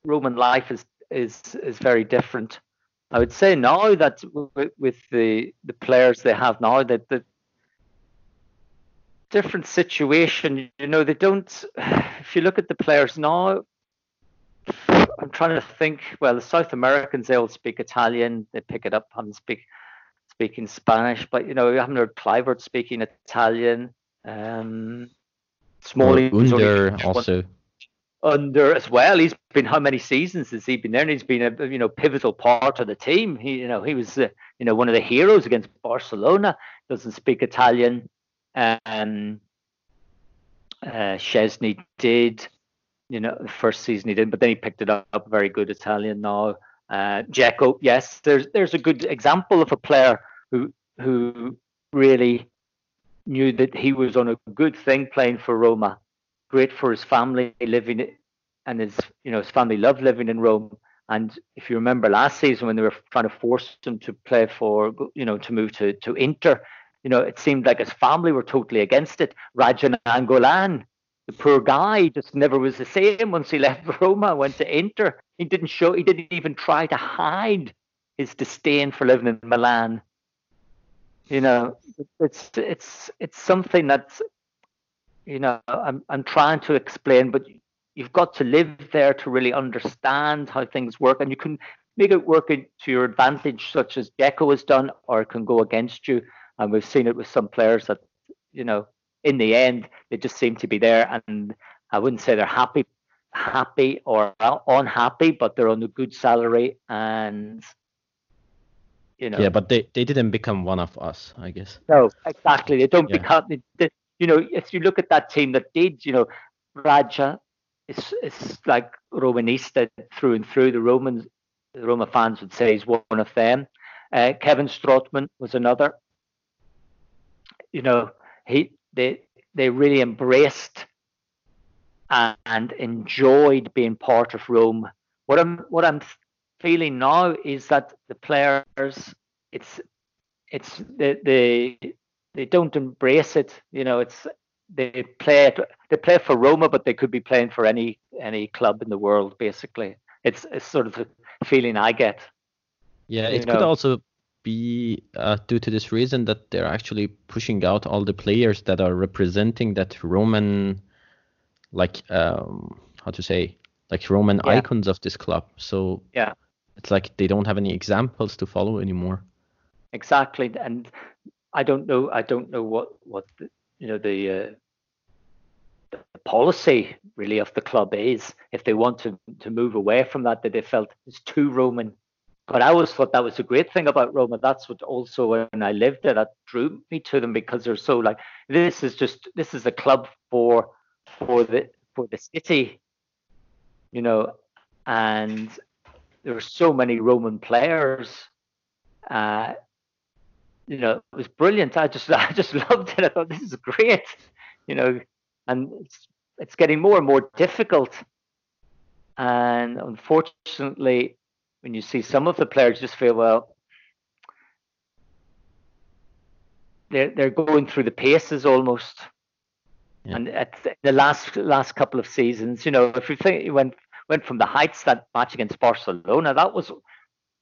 C: Roman life is is is very different. I would say now that with, the the players they have now, that the different situation. You know, they don't. If you look at the players now, I'm trying to think. Well, the South Americans they all speak Italian. They pick it up and speak speaking Spanish. But you know, you haven't heard Kluivert speaking Italian. Um, Smalling
B: Under also.
C: Under as well. He's been how many seasons has he been there? And he's been a you know pivotal part of the team. He you know he was uh, you know one of the heroes against Barcelona. Doesn't speak Italian. Um, uh, Szczesny did, you know, the first season he didn't, but then he picked it up. Very good Italian now. Uh, Dzeko, yes, there's there's a good example of a player who who really knew that he was on a good thing playing for Roma. Great for his family living, and his you know his family loved living in Rome. And if you remember last season when they were trying to force him to play for, you know, to move to to Inter, you know, it seemed like his family were totally against it. Radja Nainggolan, the poor guy, just never was the same once he left Roma, went to Inter. He didn't show, he didn't even try to hide his disdain for living in Milan. You know, it's it's it's something that's, you know, I'm I'm trying to explain, but you've got to live there to really understand how things work, and you can make it work to your advantage, such as Dzeko has done, or it can go against you and we've seen it with some players that you know in the end they just seem to be there and i wouldn't say they're happy happy or unhappy but they're on a good salary and you know.
B: Yeah but they, they didn't become one of us i guess.
C: No exactly. They don't
B: Yeah.
C: become they, they- you know if you look at that team that did you know radja is is like romanista through and through. The romans the roma fans would say he's one of them. Uh, kevin strootman was another you know he they they really embraced and enjoyed being part of Rome. What I'm what I'm feeling now is that the players it's it's they they, they don't embrace it. You know, it's they play it, they play for Roma, but they could be playing for any any club in the world. Basically, it's it's sort of the feeling I get.
B: Yeah,
C: you
B: it could
C: know.
B: also be uh, due to this reason that they're actually pushing out all the players that are representing that Roman, like um, how to say, like Roman
C: Yeah.
B: icons of this club. So
C: Yeah.
B: it's like they don't have any examples to follow anymore.
C: exactly and i don't know i don't know what what the, you know the uh, the policy really of the club is if they want to to move away from that that they felt it's too Roman. But I always thought that was a great thing about Roma. That's what also when I lived there that drew me to them because they're so like this is just this is a club for for the for the city, you know, and there were so many Roman players. Uh, you know, it was brilliant. I just I just loved it. I thought this is great, you know, and it's it's getting more and more difficult. And unfortunately, when you see some of the players just feel well, they're they're going through the paces almost. Yeah. And at the last last couple of seasons, you know, if you think you went went from the heights that match against Barcelona, that was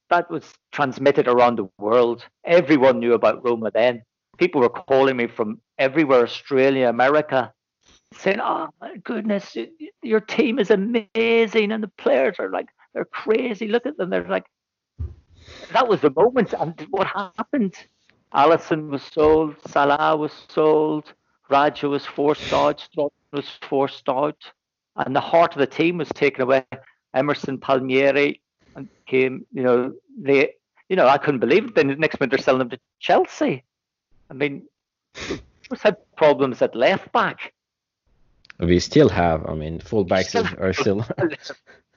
C: that was transmitted around the world. Everyone knew about Roma then. People were calling me from everywhere, Australia, America, saying, "Oh my goodness, your team is amazing," and the players are like they're crazy. Look at them. They're like that was the moment. And what happened? Alisson was sold, Salah was sold, Radja was forced out, Strauss was forced out, and the heart of the team was taken away. Emerson Palmieri and came, you know, they, you know, I couldn't believe it. Then the next minute they're selling them to Chelsea. I mean, we've had problems at left back.
B: We still have. I mean, fullbacks are still.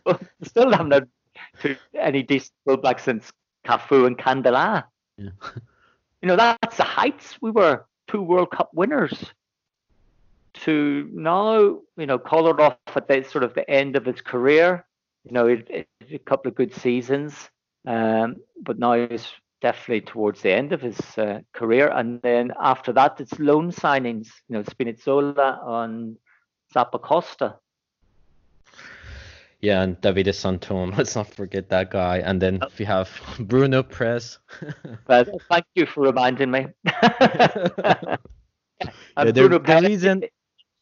C: still haven't had any decent fullbacks since Cafu and Candela. Yeah. You know, that's the heights. We were two World Cup winners. To now, you know, Kolarov at the sort of the end of his career, you know, it, it, a couple of good seasons, um, but now he's definitely towards the end of his uh, career. And then after that, it's loan signings. You know, Spinazzola on Zappacosta.
B: Yeah, and Davide Santon. Let's not forget that guy. And then we have Bruno Peres.
C: well, thank you for reminding me.
B: yeah, Bruno Peres, reason,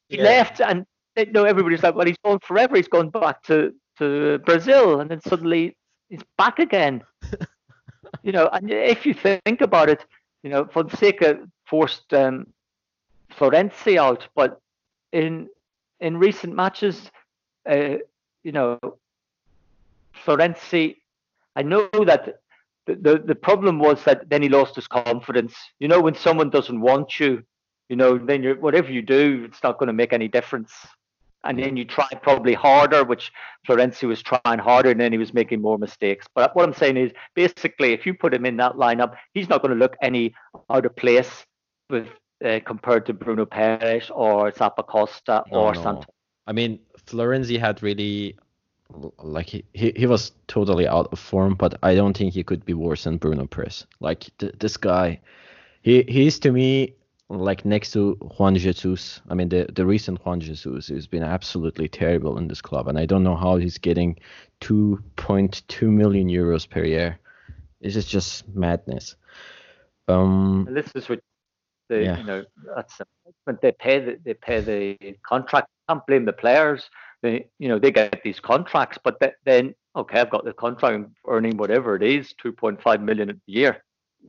C: he yeah. left, and you know everybody's like, "Well, he's gone forever. He's gone back to to Brazil," and then suddenly he's back again. you know, and if you think about it, you know, Fonseca forced um, Florenzi out, but in in recent matches, uh, you know, Florenzi, I know that the, the, the problem was that then he lost his confidence. You know, when someone doesn't want you, you know, then you're, whatever you do, it's not going to make any difference. And then you try probably harder, which Florenzi was trying harder, and then he was making more mistakes. But what I'm saying is, basically, if you put him in that lineup, he's not going to look any out of place with uh, compared to Bruno Peres or Zappacosta no, or no. Santos.
B: I mean, Florenzi had really like he, he, he was totally out of form, but I don't think he could be worse than Bruno Peres. Like th- this guy, he he's to me like next to Juan Jesus. I mean the the recent Juan Jesus has been absolutely terrible in this club, and I don't know how he's getting 2.2 million euros per year. This is just madness. Um,
C: and this is what the yeah. you know that's they pay the, they pay the contract can't blame the players. They, you know, they get these contracts, but then okay, I've got the contract, I'm earning whatever it is, 2.5 million a year.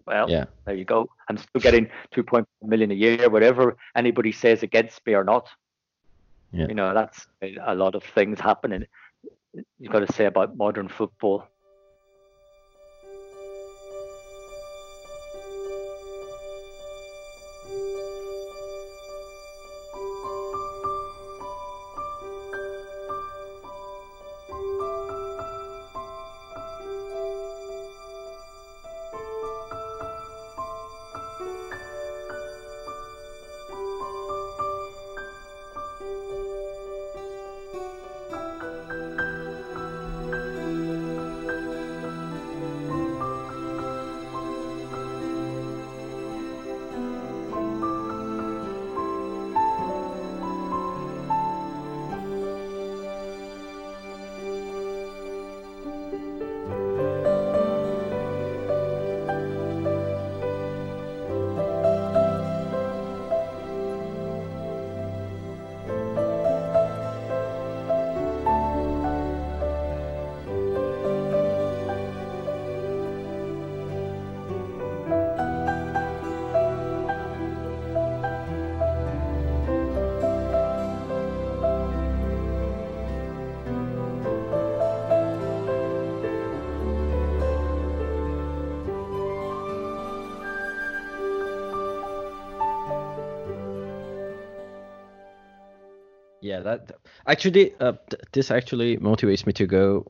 C: Well, yeah. there you go. I'm still getting 2.5 million a year, whatever anybody says against me or not. Yeah. You know, that's a lot of things happening. You've got to say about modern football.
B: That actually uh, th- this actually motivates me to go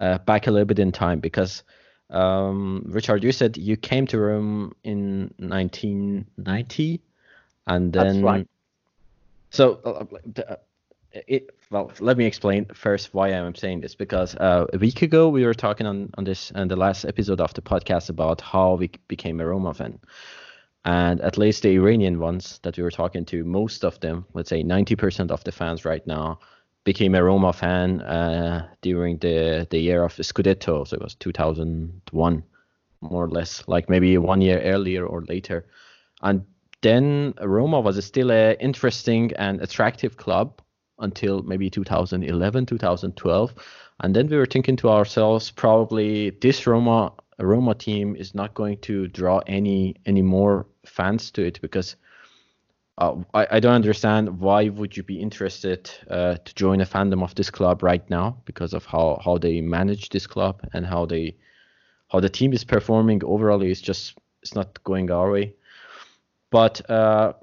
B: uh, back a little bit in time because um, Richard, you said you came to Rome in 1990, and then
C: That's right.
B: so uh, uh, it, well, let me explain first why I'm saying this because uh, a week ago we were talking on on this and the last episode of the podcast about how we became a Roma fan, and at least the Iranian ones that we were talking to, most of them, let's say 90% of the fans right now, became a Roma fan uh, during the the year of the Scudetto, so it was 2001, more or less, like maybe one year earlier or later, and then Roma was still a interesting and attractive club until maybe 2011, 2012, and then we were thinking to ourselves, probably this Roma Roma team is not going to draw any any more fans to it because uh, I, I don't understand why would you be interested uh, to join a fandom of this club right now because of how, how they manage this club and how they how the team is performing overall is just it's not going our way. But uh,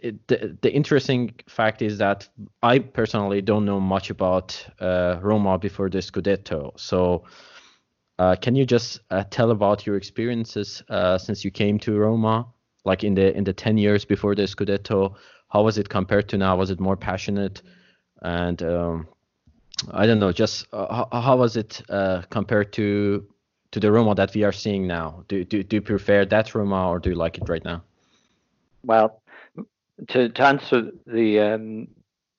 B: it, the, the interesting fact is that I personally don't know much about uh, Roma before the Scudetto. So uh, can you just uh, tell about your experiences since you came to Roma like in the in the 10 years before the Scudetto? How was it compared to now? Was it more passionate? And um, I don't know, just uh, how, how, was it uh, compared to to the Roma that we are seeing now? Do, do do you prefer that Roma or do you like it right now?
C: Well, to, to answer the um,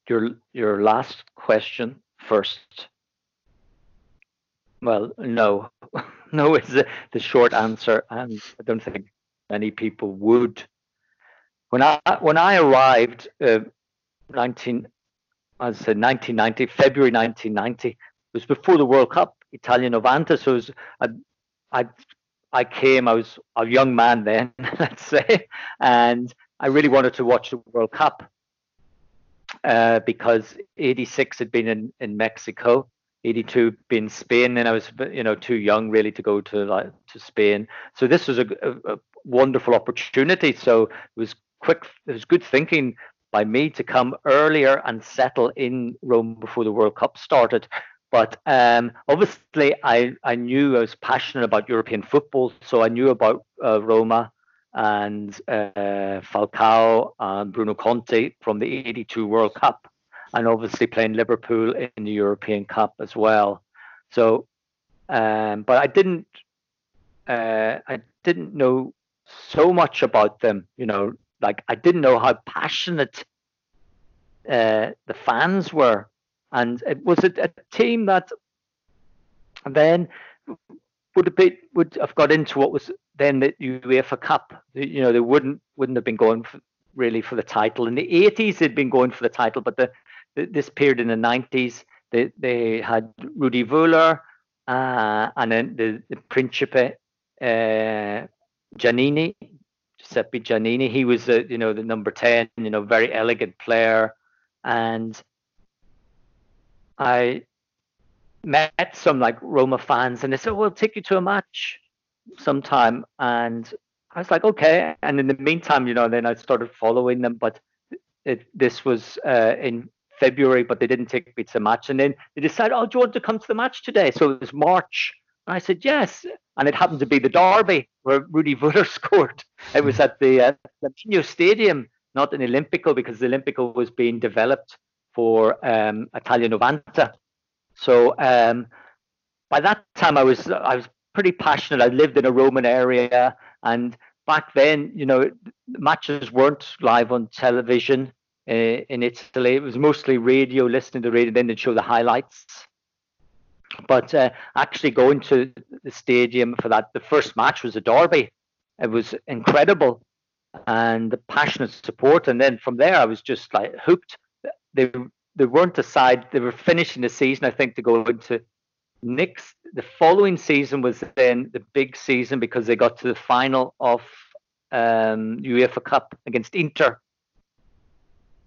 C: your your last question first. Well, no, no is the, short answer, and I don't think many people would. When I when I arrived, uh, 19, I said 1990, February 1990, it was before the World Cup, Italia Novanta. So was, I, I, I came, I was a young man then, let's say, and I really wanted to watch the World Cup uh, because 86 had been in, in Mexico 82 been Spain and I was you know too young really to go to like to Spain so this was a, a, a wonderful opportunity. So it was quick, it was good thinking by me to come earlier and settle in Rome before the World Cup started. But um, obviously, I, I knew I was passionate about European football, so I knew about uh, Roma and uh, Falcao and Bruno Conti from the 82 World Cup, and obviously playing Liverpool in the European Cup as well. So, um, but I didn't, uh, I didn't know so much about them. You know, like I didn't know how passionate uh, the fans were, and it was a, a team that then would have been would have got into what was then the UEFA Cup. You know, they wouldn't wouldn't have been going for, really for the title. In the 80s, they'd been going for the title, but the, the this period in the 90s, they they had Rudi Völler uh, and then the, the Principe uh, Giannini, Giuseppe Giannini. He was the you know the number ten, you know, very elegant player, and I met some like Roma fans, and they said, "We'll take you to a match sometime." And I was like, "Okay." And in the meantime, you know, then I started following them, but it, this was uh, in February, but they didn't take me to the match. And then they decided, "Oh, do you want to come to the match today?" So it was March and I said, yes. And it happened to be the derby where Rudi Völler scored. It was at the uh, Stadium, not in Olimpico, because the Olimpico was being developed for um, Italia Novanta. So um, by that time, I was I was pretty passionate. I lived in a Roman area, and back then, you know, matches weren't live on television uh, in Italy. It was mostly radio, listening to radio, then they'd show the highlights. But uh, actually going to the stadium for that, the first match was a derby. It was incredible, and the passionate support. And then from there, I was just like hooked. They they weren't a side. They were finishing the season, I think, to go into next. The following season was then the big season because they got to the final of um, UEFA Cup against Inter.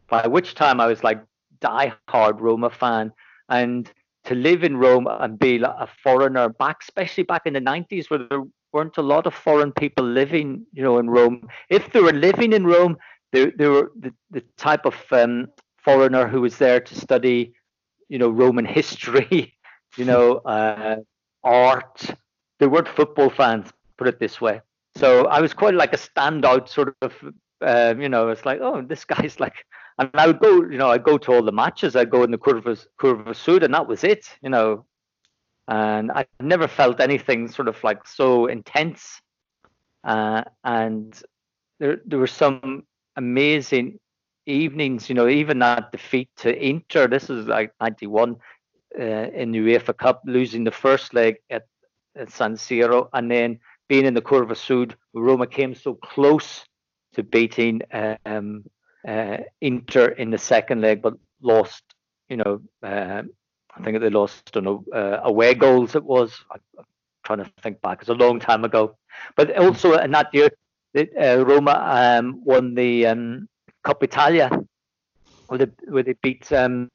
C: By which time I was like die-hard Roma fan, and to live in Rome and be a foreigner back, especially back in the 90s where there weren't a lot of foreign people living, you know, in Rome. If they were living in Rome, they, they were the, the type of um, foreigner who was there to study, you know, Roman history, you know, uh, art. They weren't football fans, put it this way. So I was quite like a standout sort of, uh, you know, it's like, oh, this guy's like, and I would go, you know, I go to all the matches. I'd go in the Curva, Curva Sud, and that was it, you know. And I never felt anything sort of like so intense. Uh, and there, there were some amazing evenings, you know, even that defeat to Inter. This is like 91 uh, in the UEFA Cup, losing the first leg at, at San Siro, and then being in the Curva Sud, Roma came so close to beating um, uh, Inter in the second leg, but lost. You know, uh, I think they lost. Know uh, away goals. It was. I, am trying to think back. It's a long time ago. But also in that year, uh, Roma um, won the um, Coppa Italia, where they where they beat. Um,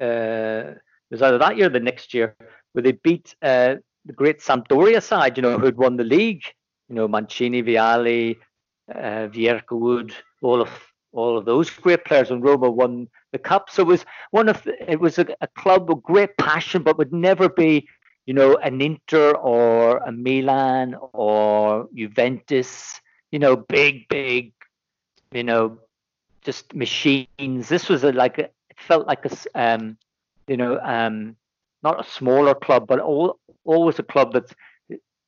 C: uh, it was either that year or the next year, where they beat uh, the great Sampdoria side. You know, who'd won the league. You know, Mancini, Vialli, uh, Vierchowod, all of all of those great players, and Roma won the cup. So it was one of it was a, a club with great passion, but would never be, you know, an Inter or a Milan or Juventus. You know, big, big, you know, just machines. This was a, like a, it felt like a, um, you know, um, not a smaller club, but all, always a club that's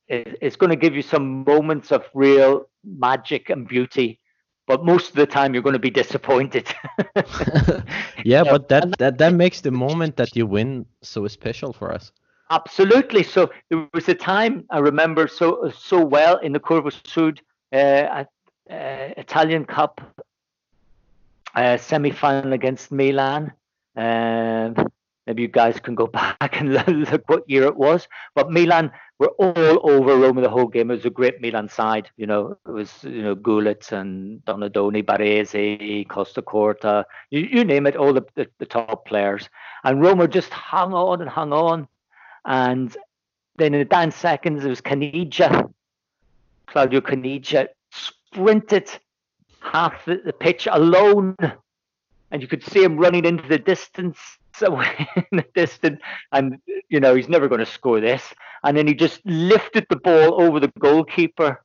C: is going to give you some moments of real magic and beauty but most of the time you're going to be disappointed.
B: yeah, but that, that that makes the moment that you win so special for us.
C: Absolutely. So there was a time I remember so so well in the Curva Sud uh, uh, Italian Cup uh, semi-final against Milan. Um, maybe you guys can go back and look what year it was. But Milan were all over Roma the whole game. It was a great Milan side. You know, it was you know Gullit and Donadoni, Baresi, Costacurta, you, you name it, all the, the, the top players. And Roma just hung on and hung on. And then in the down seconds, it was Caniggia, Claudio Caniggia, sprinted half the, the pitch alone, and you could see him running into the distance the distance, and you know he's never going to score this. And then he just lifted the ball over the goalkeeper,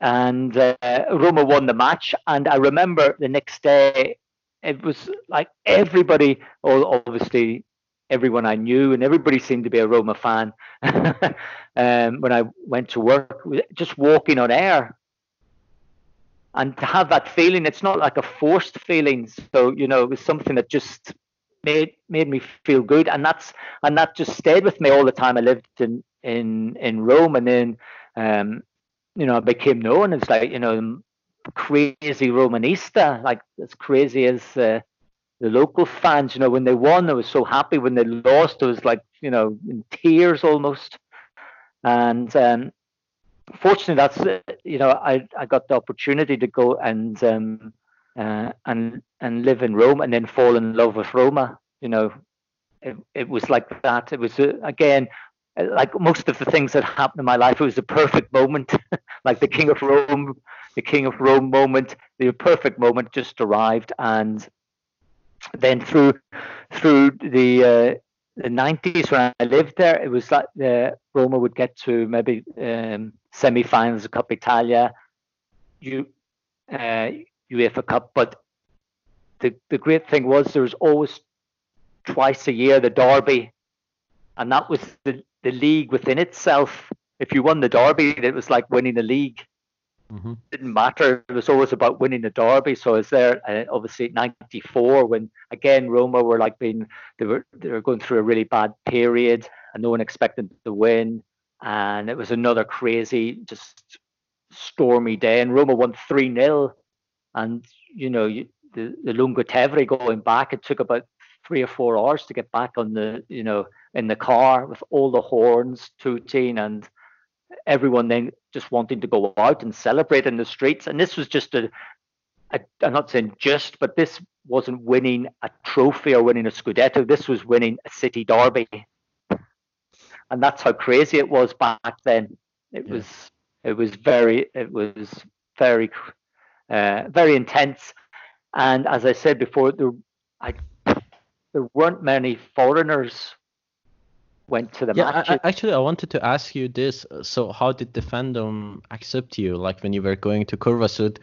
C: and uh, Roma won the match. And I remember the next day, it was like everybody, all obviously everyone I knew, and everybody seemed to be a Roma fan. um, when I went to work, just walking on air, and to have that feeling, it's not like a forced feeling. So you know, it was something that just made made me feel good, and that's and that just stayed with me all the time. I lived in in in Rome, and then um, you know I became known as like you know crazy Romanista, like as crazy as uh, the local fans. You know, when they won, I was so happy. When they lost, I was like you know in tears almost. And um, fortunately, that's you know I I got the opportunity to go and um, uh, and and live in Rome and then fall in love with Roma. You know, it, it was like that. It was uh, again like most of the things that happened in my life. It was a perfect moment, like the King of Rome, the King of Rome moment. The perfect moment just arrived, and then through through the uh, the 90s when I lived there, it was like the Roma would get to maybe um, semi-finals of Coppa Italia, you uh, UEFA Cup. But the the great thing was there was always twice a year the derby, and that was the the league within itself. If you won the derby, it was like winning the league. Mm-hmm. Didn't matter. It was always about winning the derby. So I was there, uh, obviously, '94 when again Roma were like being they were they were going through a really bad period, and no one expected to win. And it was another crazy, just stormy day. And Roma won three 0 and you know you, the the Lungotevere going back. It took about three or four hours to get back on the you know in the car with all the horns tooting and everyone then just wanting to go out and celebrate in the streets. And this was just a, a I'm not saying just, but this wasn't winning a trophy or winning a Scudetto. This was winning a city derby. And that's how crazy it was back then. It yeah. was it was very it was very uh, very intense. and as I said before, there, I, there weren't many foreigners went to the
B: yeah,
C: matches.
B: I, actually, I wanted to ask you this. So, how did the fandom accept you? Like when you were going to Curva Sud,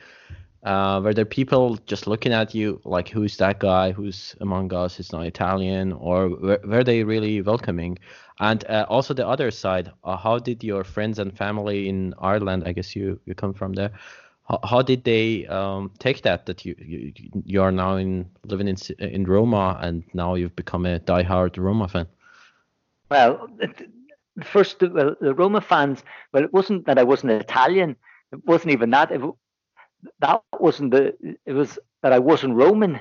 B: uh, were there people just looking at you like, "Who's that guy? Who's among us? He's not Italian," or were, were they really welcoming? And uh, also the other side, uh, how did your friends and family in Ireland? I guess you you come from there. How, how did they um, take that that you, you you are now in living in in Roma and now you've become a diehard Roma fan?
C: Well, first, well, the Roma fans. Well, it wasn't that I wasn't Italian. It wasn't even that. It, that wasn't the. It was that I wasn't Roman.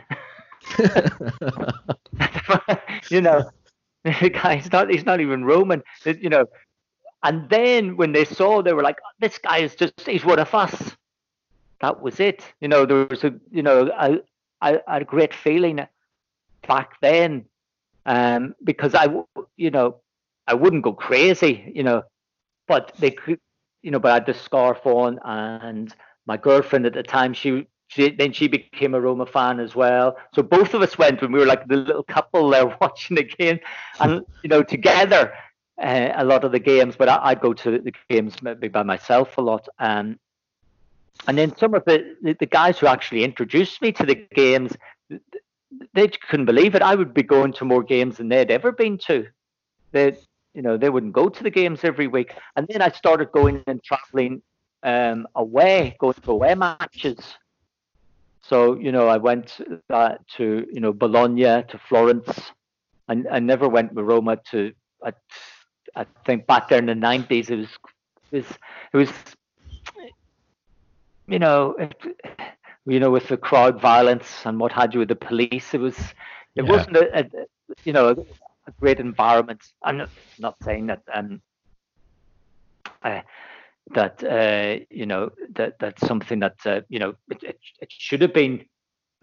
C: you know, the guy's not. He's not even Roman. You know, and then when they saw, they were like, "This guy is just—he's one of us." That was it. You know, there was a, you know, a, a, a great feeling back then, um, because I, you know, I wouldn't go crazy, you know, but they could, you know, but I had the scarf on, and my girlfriend at the time, she, she then she became a Roma fan as well. So both of us went, and we were like the little couple there watching the game, and you know, together. Uh, a lot of the games, but I, would go to the games maybe by myself a lot. Um, and then some of the, the, guys who actually introduced me to the games, they couldn't believe it. I would be going to more games than they'd ever been to. They, you know, they wouldn't go to the games every week. And then I started going and traveling um, away, going to away matches. So, you know, I went uh, to, you know, Bologna, to Florence. I, I never went with Roma to, I, I think back there in the 90s, it was, it was, it was, you know, it, you know, with the crowd violence and what had you with the police, it was, it yeah. wasn't a, a, you know, a great environment. I'm not, not saying that um, uh, that uh, you know that that's something that uh, you know it, it, it, should have been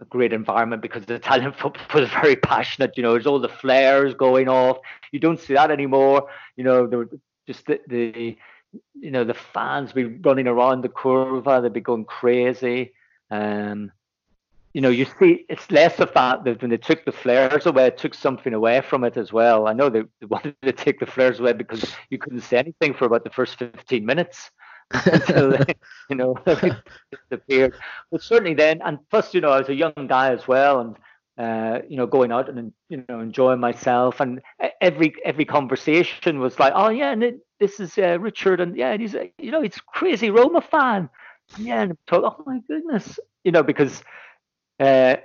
C: a great environment because the Italian football was very passionate. You know, there's all the flares going off. You don't see that anymore. You know, there just the, the you know the fans be running around the curva. They'd be going crazy. Um, you know, you see, it's less of that that when they took the flares away, it took something away from it as well. I know they, they wanted to take the flares away because you couldn't see anything for about the first 15 minutes until they, you know disappeared. But certainly then, and plus, you know, I was a young guy as well, and uh, you know, going out and you know enjoying myself, and every every conversation was like, oh yeah, and it, this is uh, Richard, and yeah, and he's you know, he's crazy Roma fan. Yeah, and talk, oh my goodness, you know, because uh,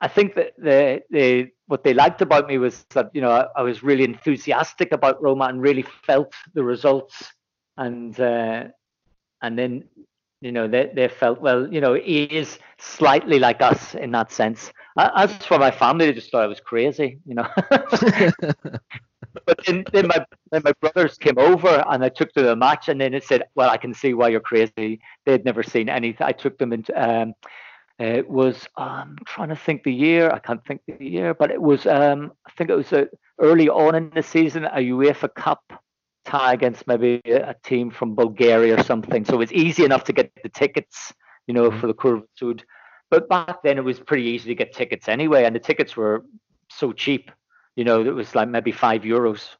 C: I think that the, the what they liked about me was that you know I, I, was really enthusiastic about Roma and really felt the results, and uh, and then you know they, they felt well you know he is slightly like us in that sense. As for my family, they just thought I was crazy, you know. but then, then my then my brothers came over and I took to the match, and then it said, "Well, I can see why you're crazy." They'd never seen anything. I took them into um, it was I'm trying to think the year. I can't think the year, but it was um, I think it was a, early on in the season a UEFA Cup tie against maybe a, a team from Bulgaria or something. So it was easy enough to get the tickets, you know, for the Curva Sud. But back then it was pretty easy to get tickets anyway, and the tickets were so cheap. You know, it was like maybe five euros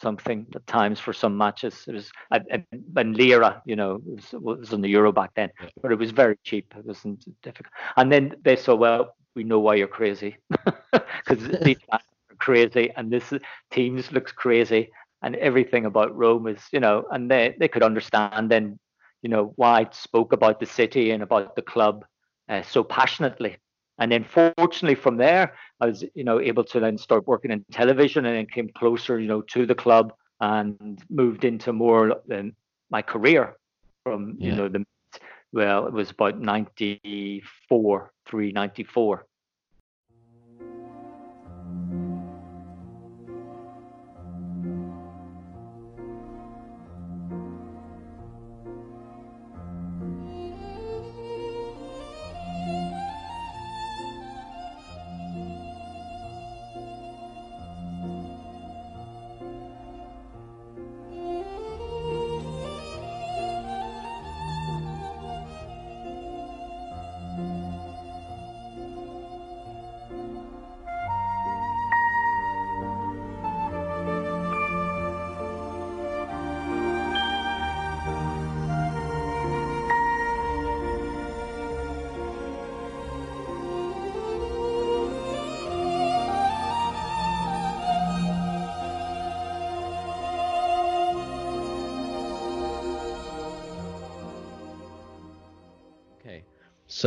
C: something at times for some matches. It was and lira, you know, it was, it was on the euro back then, but it was very cheap. It wasn't difficult. And then they said, "Well, we know why you're crazy because these guys are crazy, and this teams looks crazy, and everything about Rome is, you know." And they they could understand then, you know, why I spoke about the city and about the club uh, so passionately. And then fortunately from there, I was, you know, able to then start working in television and then came closer, you know, to the club and moved into more than my career from, yeah. you know, the well, it was about 94, 394.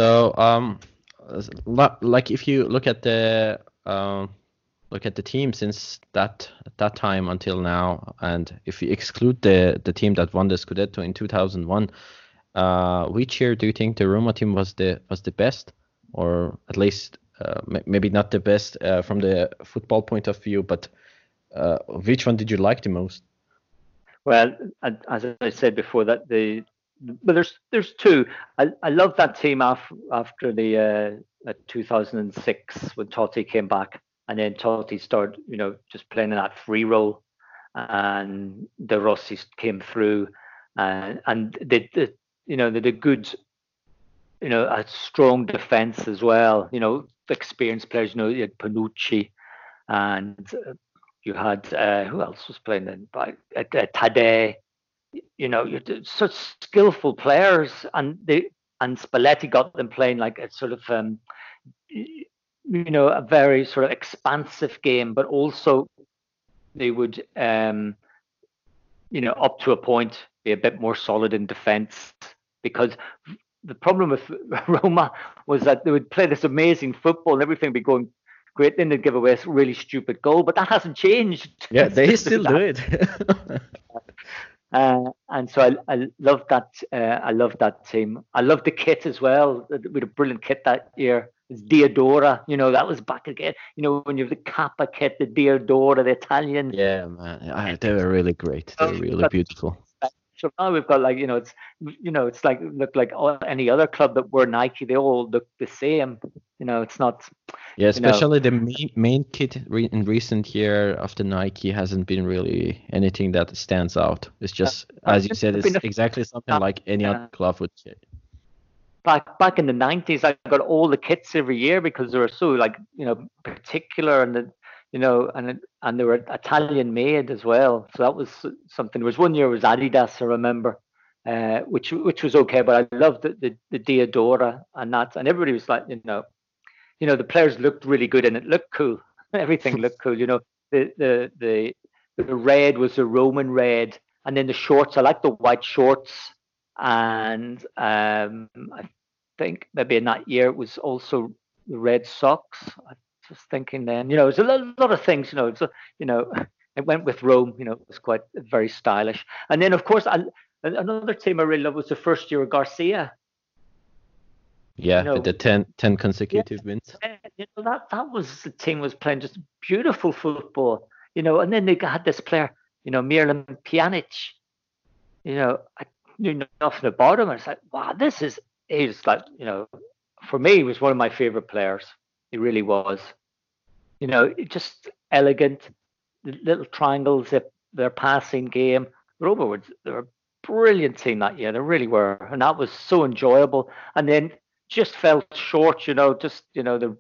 B: So, um, like if you look at the uh, look at the team since that that time until now, and if you exclude the the team that won the Scudetto in 2001, uh, which year do you think the Roma team was the was the best, or at least uh, maybe not the best uh, from the football point of view, but uh, which one did you like the most?
C: Well, as I said before, that the but there's there's two. I, I love that team after after the uh, 2006 when Totti came back, and then Totti started, you know, just playing in that free role, and De Rossi came through, uh, and they, they, you know, they did good, you know, a strong defense as well. You know, experienced players. You know, you had Panucci, and you had uh, who else was playing then? By uh, Taddei you know, you're such skillful players, and they and Spalletti got them playing like a sort of um, you know a very sort of expansive game, but also they would um, you know up to a point be a bit more solid in defence because the problem with Roma was that they would play this amazing football and everything would be going great. Then they'd give away a really stupid goal, but that hasn't changed.
B: Yeah, they still do it.
C: Uh, and so I, I love that. Uh, I love that team. I love the kit as well. We had a brilliant kit that year. It's Diadora. You know that was back again. You know when you have the Kappa kit, the Diadora, the Italian.
B: Yeah, man. I, they were really great. They were really beautiful.
C: So now we've got like you know it's you know it's like look like any other club that were Nike. They all look the same. You know it's not.
B: Yeah, especially you know, the main, main kit re- in recent year of the Nike hasn't been really anything that stands out. It's just uh, as you said, it's exactly something like any other club would say
C: back back in the 90s i got all the kits every year because they were so like you know particular and the, you know, and and they were Italian made as well. So that was something. There was one year it was Adidas, I remember, uh, which which was okay, but I loved the, the the Diadora and that, and everybody was like, you know, you know, the players looked really good and it looked cool. Everything looked cool. You know, the the the the red was the Roman red, and then the shorts. I like the white shorts, and um, I think maybe in that year it was also the red socks. I just thinking then, you know, there's a lot, lot of things, you know, it's, a, you know, it went with Rome, you know, it was quite very stylish. And then, of course, I, another team I really love was the first year of Garcia.
B: Yeah, you know, the 10, 10 consecutive yeah, wins.
C: You know, that, that was the team was playing just beautiful football, you know, and then they had this player, you know, Miralem Pjanic, you know, I knew nothing about him. And it's like, wow, this is, he's like, you know, for me, he was one of my favorite players. He really was. You know, just elegant, little triangles, if their passing game. Roma were, they were a brilliant team that year. They really were. And that was so enjoyable. And then just fell short, you know, just, you know, the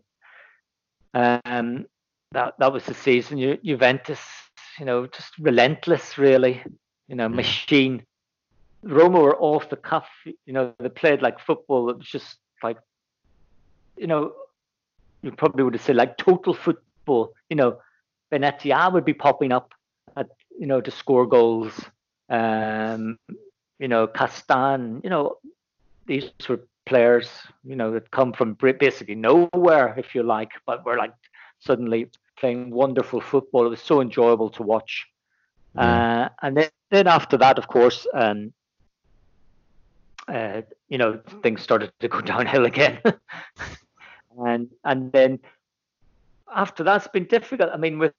C: um that that was the season. Ju- Juventus, you know, just relentless, really. You know, machine. Roma were off the cuff. You know, they played like football. It was just like, you know, you probably would have said like total football. You know, Benatia would be popping up at you know to score goals. Um, you know, Castan. You know, these were players. You know that come from basically nowhere, if you like, but were like suddenly playing wonderful football. It was so enjoyable to watch. Uh, and then, then after that, of course, um, uh, you know, things started to go downhill again. and and then after that's been difficult. I mean, with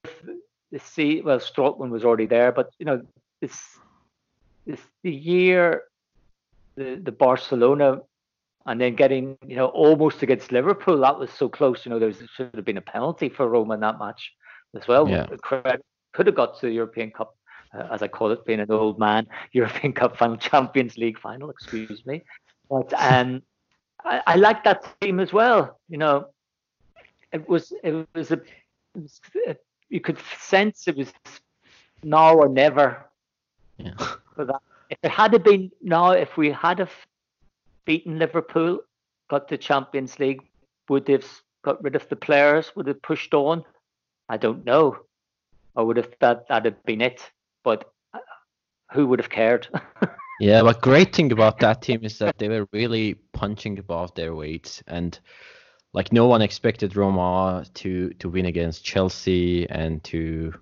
C: the sea, well, Strootman was already there, but you know, this this the year the the Barcelona and then getting you know almost against Liverpool that was so close. You know, there was, should have been a penalty for Roma in that match as well. Yeah. Could have got to the European Cup, uh, as I call it, being an old man. European Cup final, Champions League final. Excuse me, but um, I, I like that team as well. You know, it was it was a, it was a you could sense it was now or never.
B: Yeah.
C: For that, uh, if it had been now, if we had have beaten Liverpool, got the Champions League, would they have got rid of the players? Would have pushed on? I don't know. I would have thought that had been it, but uh, who would have cared?
B: yeah, but great thing about that team is that they were really punching above their weight. And like no one expected Roma to to win against Chelsea and to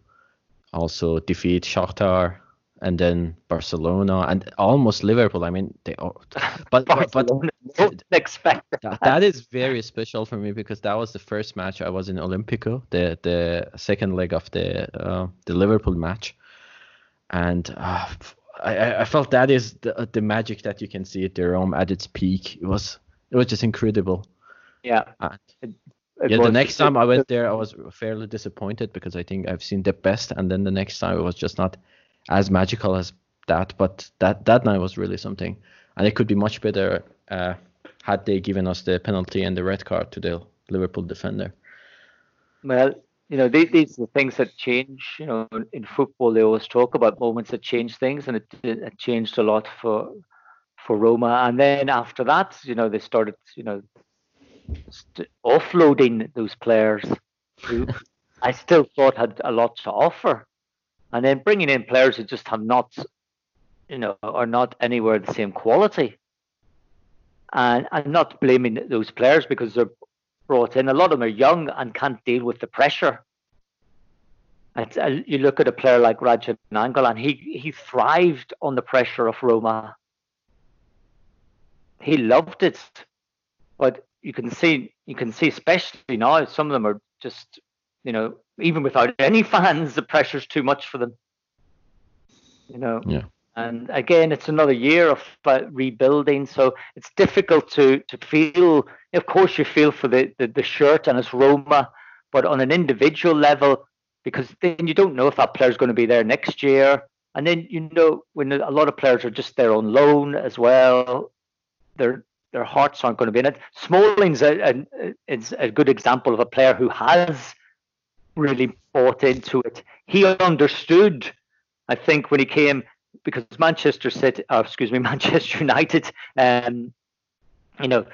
B: also defeat Shakhtar and then Barcelona and almost Liverpool. I mean, they all, but but, but
C: expect
B: that, that is very special for me because that was the first match I was in Olimpico, the the second leg of the uh, the Liverpool match, and uh, I, I felt that is the, the magic that you can see at the Rome at its peak. It was it was just incredible.
C: Yeah.
B: And, it yeah, was, the next time I went there, I was fairly disappointed because I think I've seen the best, and then the next time it was just not as magical as that. But that that night was really something, and it could be much better uh, had they given us the penalty and the red card to the Liverpool defender.
C: Well, you know, these, these are the things that change. You know, in football, they always talk about moments that change things, and it, it changed a lot for for Roma. And then after that, you know, they started, you know, st- offloading those players who I still thought had a lot to offer, and then bringing in players who just have not, you know, are not anywhere the same quality. And I'm not blaming those players because they're brought in. A lot of them are young and can't deal with the pressure. And uh, you look at a player like Radja Nainggolan, he he thrived on the pressure of Roma. He loved it, but you can see you can see especially now some of them are just you know even without any fans the pressure's too much for them you know
B: yeah
C: and again it's another year of uh, rebuilding so it's difficult to to feel of course you feel for the, the the shirt and it's roma but on an individual level because then you don't know if that player's going to be there next year and then you know when a lot of players are just there on loan as well they're their hearts aren't going to be in it. Smalling's a, a, is a good example of a player who has really bought into it. He understood, I think, when he came because Manchester City, oh, excuse me, Manchester United, um, you know,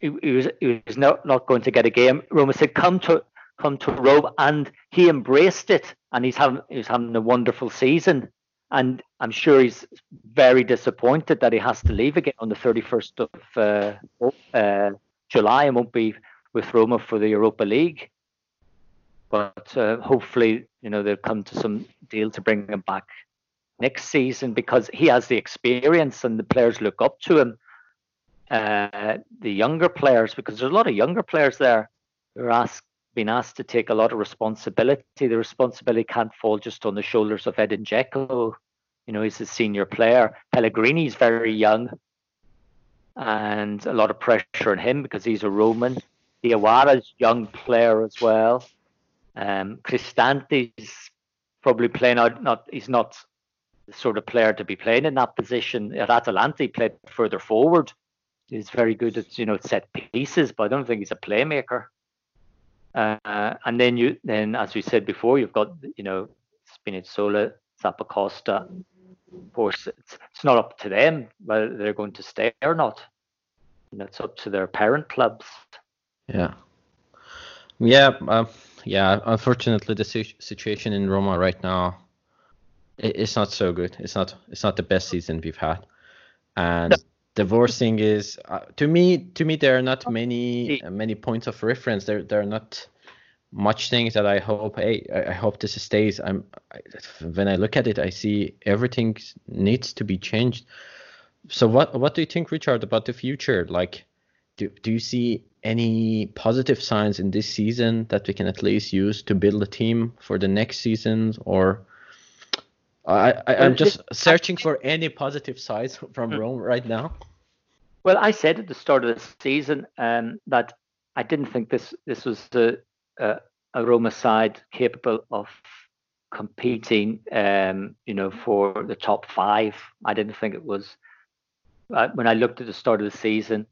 C: he, he, was he was not, not going to get a game. Roma said, "Come to come to Rome," and he embraced it, and he's having he's having a wonderful season and I'm sure he's very disappointed that he has to leave again on the 31st of uh, uh, July and won't be with Roma for the Europa League. But uh, hopefully, you know, they'll come to some deal to bring him back next season because he has the experience and the players look up to him. Uh, the younger players, because there's a lot of younger players there who are asked been asked to take a lot of responsibility. The responsibility can't fall just on the shoulders of Edin Dzeko. You know, he's a senior player. Pellegrini's very young, and a lot of pressure on him because he's a Roman. Diawara's young player as well. Um, Cristante's probably playing out. Not he's not sort of player to be playing in that position. At Atalanta, played further forward. He's very good at you know set pieces, but I don't think he's a playmaker. Uh, and then you then, as we said before, you've got you know Spinazzola, Zappacosta. Of course, it's, it's not up to them whether they're going to stay or not. You know, it's up to their parent clubs.
B: Yeah. Yeah. Uh, yeah. Unfortunately, the situation in Roma right now, it, it's not so good. It's not. It's not the best season we've had, and. No the worst thing is uh, to me to me there are not many uh, many points of reference there there are not much things that i hope hey i, I hope this stays i'm I, when i look at it i see everything needs to be changed so what what do you think richard about the future like do, do you see any positive signs in this season that we can at least use to build a team for the next season or I, I am just searching for any positive sides from hmm. Rome right now.
C: Well, I said at the start of the season um, that I didn't think this this was a, a, a Roma side capable of competing, um, you know, for the top five. I didn't think it was. Uh, when I looked at the start of the season,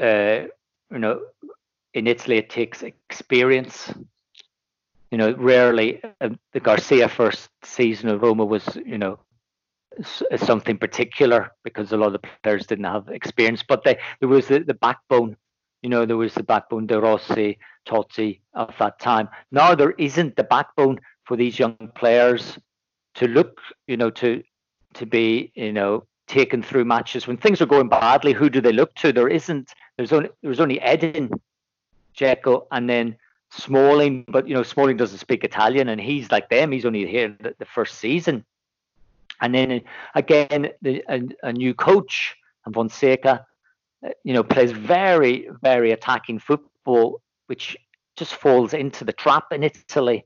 C: uh, you know, in Italy it takes experience you know, rarely uh, the Garcia first season of Roma was, you know, something particular because a lot of the players didn't have experience, but they, there was the, the backbone, you know, there was the backbone, De Rossi, Totti of that time. Now there isn't the backbone for these young players to look, you know, to to be, you know, taken through matches when things are going badly. Who do they look to? There isn't. There's only there's only Edin, Dzeko, and then Smalling. But you know Smalling doesn't speak Italian, and he's like them. He's only here the, the first season. And then again, the, a, a new coach, and Fonseca, uh, you know, plays very very attacking football, which just falls into the trap in Italy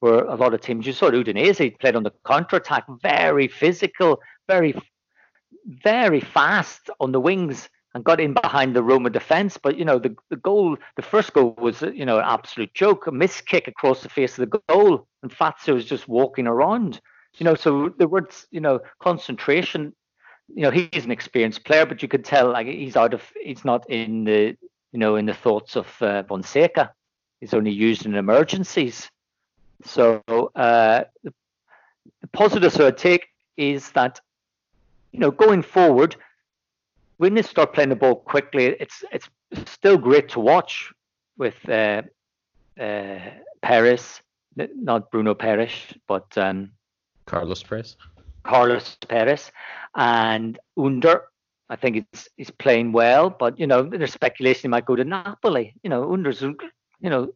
C: where a lot of teams you saw Udinese played on the counter attack, very physical, very very fast on the wings and got in behind the Roma defence. But you know, the, the goal, the first goal was you know an absolute joke, a miss kick across the face of the goal, and Fazio was just walking around. You know, so the words, you know, concentration. You know, he's an experienced player, but you could tell like he's out of, he's not in the, you know, in the thoughts of uh, Fonseca. He's only used in emergencies. So uh, the, the positives I take is that you know, going forward, when they start playing the ball quickly, it's it's still great to watch with uh, uh, Peres, not Bruno Peres, but um,
B: Carlos Perez.
C: Carlos Perez and Under. I think it's he's playing well, but you know, there's speculation he might go to Napoli. You know, Under's you know,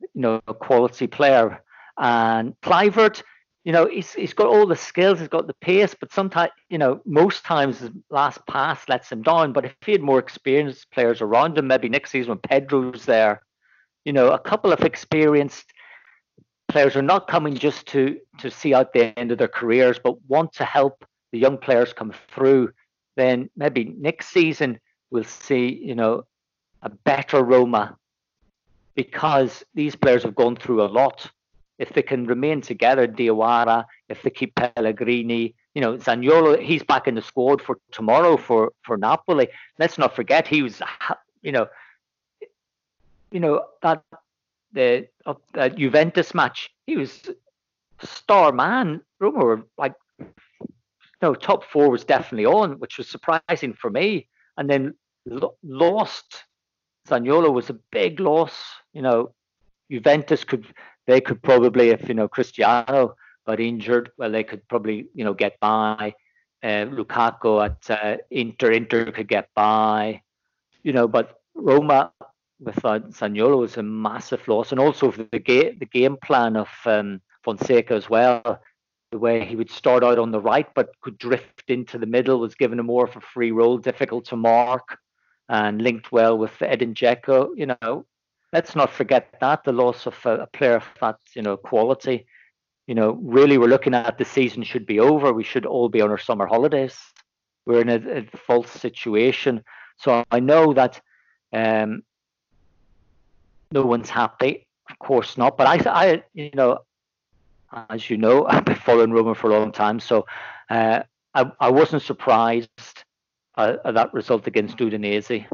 C: you know, a quality player. And Kluivert, you know, he's he's got all the skills, he's got the pace, but sometimes, you know, most times his last pass lets him down. But if he had more experienced players around him, maybe next season when Pedro's there, you know, a couple of experienced players are not coming just to to see out the end of their careers, but want to help the young players come through. Then maybe next season we'll see, you know, a better Roma because these players have gone through a lot if they can remain together, Diawara, if they keep Pellegrini, you know, Zaniolo, he's back in the squad for tomorrow for for Napoli. Let's not forget he was, you know, you know that the uh, that Juventus match. He was star man. Rumor like, no, top four was definitely on, which was surprising for me. And then lo- lost. Zaniolo was a big loss. You know, Juventus could they could probably, if you know Cristiano got injured, well, they could probably you know get by. Uh, Lukaku at uh, Inter, Inter could get by, you know, but Roma without Zaniolo was a massive loss, and also the game the game plan of um, Fonseca as well. The way he would start out on the right, but could drift into the middle, was given a more of a free role, difficult to mark, and linked well with Edin Dzeko. You know, let's not forget that the loss of a, a player of that you know quality. You know, really, we're looking at the season should be over. We should all be on our summer holidays. We're in a, a false situation. So I know that um, no one's happy. Of course not. But I, I, you know, as you know, I've been following Roma for a long time, so uh, I, I wasn't surprised uh, at that result against Udinese.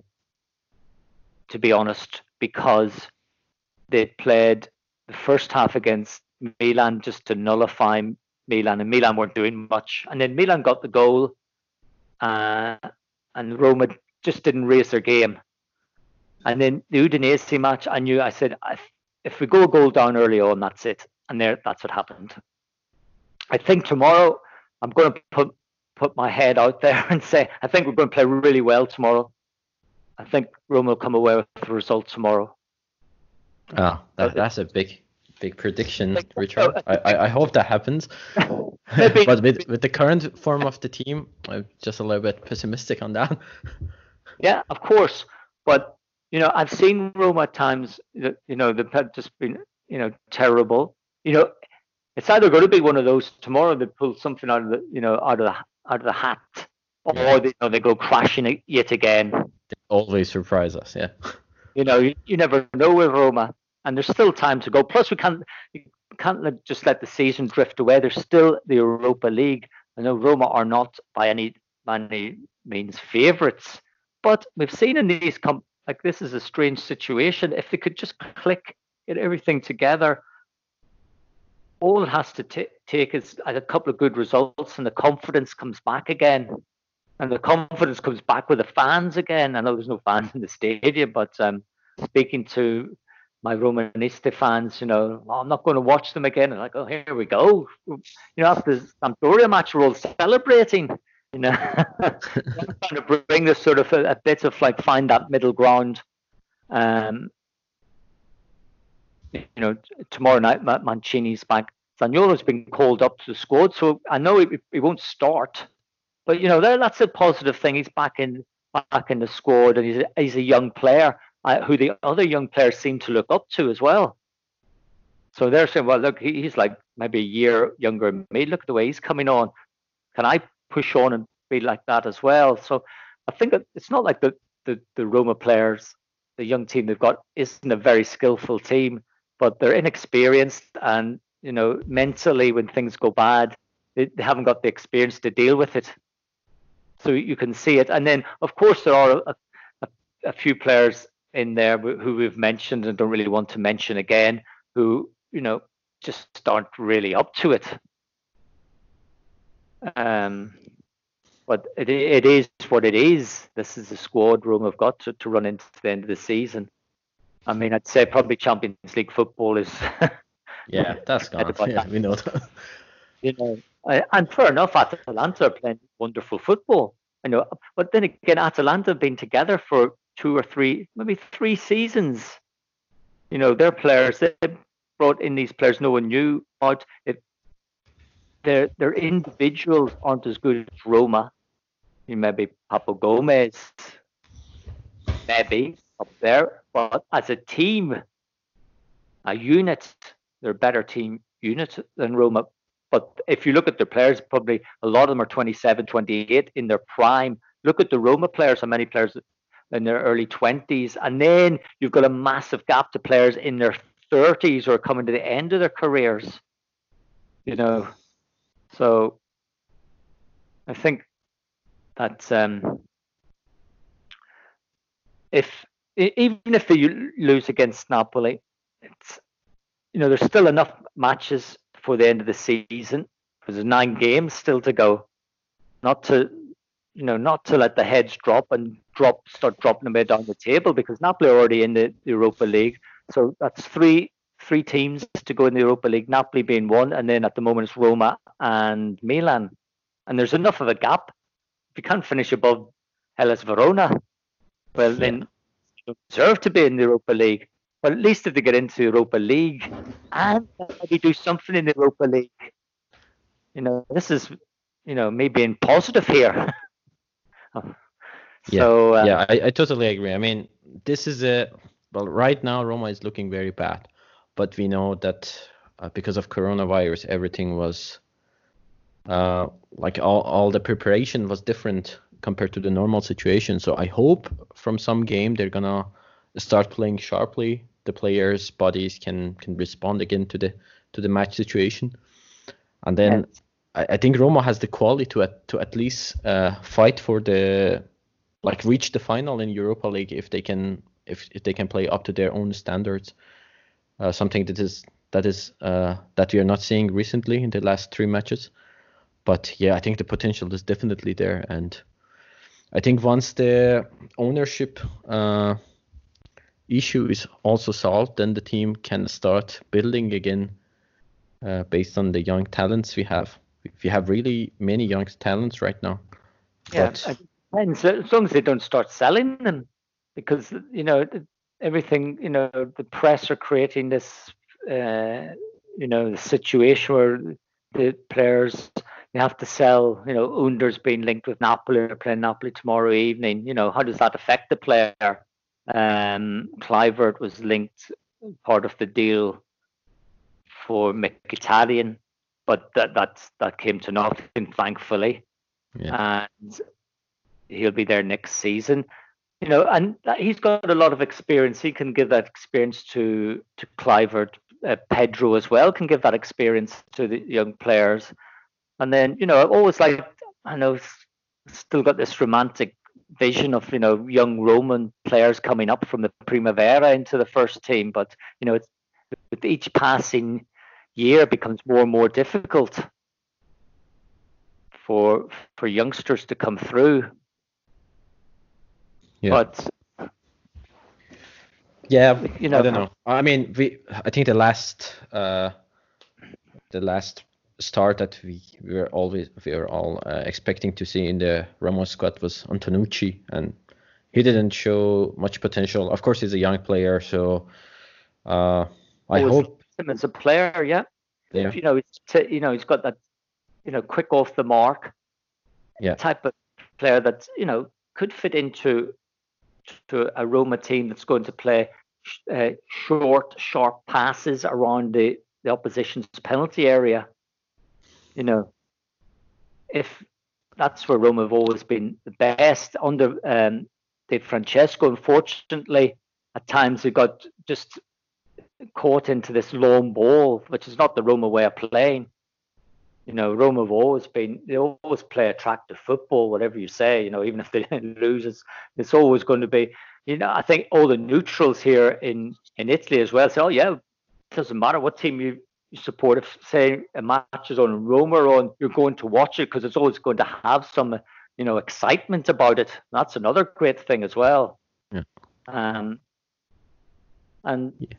C: To be honest, because they played the first half against Milan just to nullify Milan, and Milan weren't doing much. And then Milan got the goal, uh, and Roma just didn't raise their game. And then the Udinese match, I knew I said, if we go a goal down early on, that's it. And there, that's what happened. I think tomorrow I'm going to put put my head out there and say I think we're going to play really well tomorrow. I think Roma will come away with the result tomorrow.
B: Oh, that, that's a big, big prediction, Richard. I, I, I hope that happens. but with, with the current form of the team, I'm just a little bit pessimistic on that.
C: Yeah, of course. But, you know, I've seen Roma at times, that, you know, they've just been, you know, terrible. You know, it's either going to be one of those tomorrow they pull something out of the, you know, out of the, out of the hat, or they, you know, they go crashing yet again
B: always surprise us. Yeah.
C: You know, you, you never know with Roma, and there's still time to go. Plus, we can't we can't just let the season drift away. There's still the Europa League. I know Roma are not by any any means favourites, but we've seen in these com- like this is a strange situation. If they could just click, get everything together, all it has to t- take is a couple of good results, and the confidence comes back again and the confidence comes back with the fans again. I know there's no fans in the stadium, but um, speaking to my Romanista fans, you know, oh, I'm not going to watch them again. And like, oh, here we go. You know, after the Sampdoria match, we're all celebrating. You know, trying to bring this sort of a, a, bit of like find that middle ground. Um, you know, tomorrow night Mancini's back. Zaniolo's been called up to the squad, so I know he, he won't start, but you know that's a positive thing. He's back in back in the squad, and he's a, he's a young player uh, who the other young players seem to look up to as well. So they're saying, well, look, he's like maybe a year younger than me. Look at the way he's coming on. Can I push on and be like that as well? So I think it's not like the, the, the Roma players, the young team they've got, isn't a very skillful team, but they're inexperienced and, you know, mentally when things go bad, they, they haven't got the experience to deal with it. So you can see it. And then, of course, there are a, a, a few players in there who we've mentioned and don't really want to mention again, who you know just aren't really up to it. Um, but it it is what it is. This is the squad room I've got to, to run into the end of the season. I mean, I'd say probably Champions League football is.
B: yeah, that's gone. Yeah, we know that.
C: You know, and fair enough, Atalanta are playing wonderful football. I know, but then again, Atalanta have been together for two or three, maybe three seasons. You know, their players, they brought in these players no one knew about. It, their, their individuals aren't as good as Roma. You maybe Papu Gomez, maybe up there, but as a team, a unit, they're a better team unit than Roma. But if you look at their players, probably a lot of them are 27, 28 in their prime. Look at the Roma players, how many players in their early 20s. And then you've got a massive gap to players in their 30s or coming to the end of their careers. You know, so I think that um, if even if they lose against Napoli, it's you know there's still enough matches for the end of the season. There's nine games still to go. Not to you know, not to let the heads drop and drop start dropping them down the table because Napoli are already in the Europa League. So that's three three teams to go in the Europa League, Napoli being one, and then at the moment it's Roma and Milan. And there's enough of a gap. If you can't finish above Hellas Verona, well then you deserve to be in the Europa League. But at least if they get into Europa League and maybe do something in the Europa League, you know, this is you know me being positive here.
B: yeah, so, uh, yeah, I, I totally agree. I mean, this is a well, right now Roma is looking very bad, but we know that uh, because of coronavirus, everything was uh, like all all the preparation was different compared to the normal situation. So I hope from some game they're gonna start playing sharply. The players' bodies can can respond again to the to the match situation, and then I, I think Roma has the quality to at, to at least uh, fight for the like reach the final in Europa League if they can if, if they can play up to their own standards. Uh, something that is that is uh, that we are not seeing recently in the last three matches. But yeah, I think the potential is definitely there, and I think once the ownership uh, issue is also solved, then the team can start building again uh, based on the young talents we have we have really many young talents right now.
C: Yeah, but... depends as long as they don't start selling them, because you know everything. You know the press are creating this, uh, you know, the situation where the players they have to sell. You know, Under's being linked with Napoli or playing Napoli tomorrow evening. You know, how does that affect the player? Um, Kluivert was linked part of the deal for Mkhitaryan but that that's that came to nothing, thankfully. Yeah. And he'll be there next season. You know, and he's got a lot of experience. He can give that experience to to Kluivert, uh, Pedro as well can give that experience to the young players. And then, you know, I've always like I know still got this romantic vision of you know young Roman players coming up from the Primavera into the first team, but you know, it's, with each passing year becomes more and more difficult for for youngsters to come through. Yeah. But
B: yeah, you know, I don't know. I mean, we I think the last uh, the last star that we, we were always we were all uh, expecting to see in the Roma squad was Antonucci, and he didn't show much potential. Of course, he's a young player, so uh, I
C: Always
B: hope.
C: him as a player, yeah.
B: Yeah,
C: You know, it's t- you know, he's got that, you know, quick off the mark,
B: Yeah.
C: type of player that you know could fit into to a Roma team that's going to play sh- uh, short, sharp passes around the the opposition's penalty area. You know, if that's where Roma have always been the best under um, Di Francesco. Unfortunately, at times they got just caught into this long ball, which is not the Roma way of playing. You know, Roma have always been they always play attractive football, whatever you say. You know, even if they lose, it's, it's always going to be. You know, I think all the neutrals here in in Italy as well say, "Oh yeah, it doesn't matter what team you support. If say a match is on Roma or on, you're going to watch it because it's always going to have some, you know, excitement about it. That's another great thing as well.
B: Yeah.
C: Um. And
B: Yeah.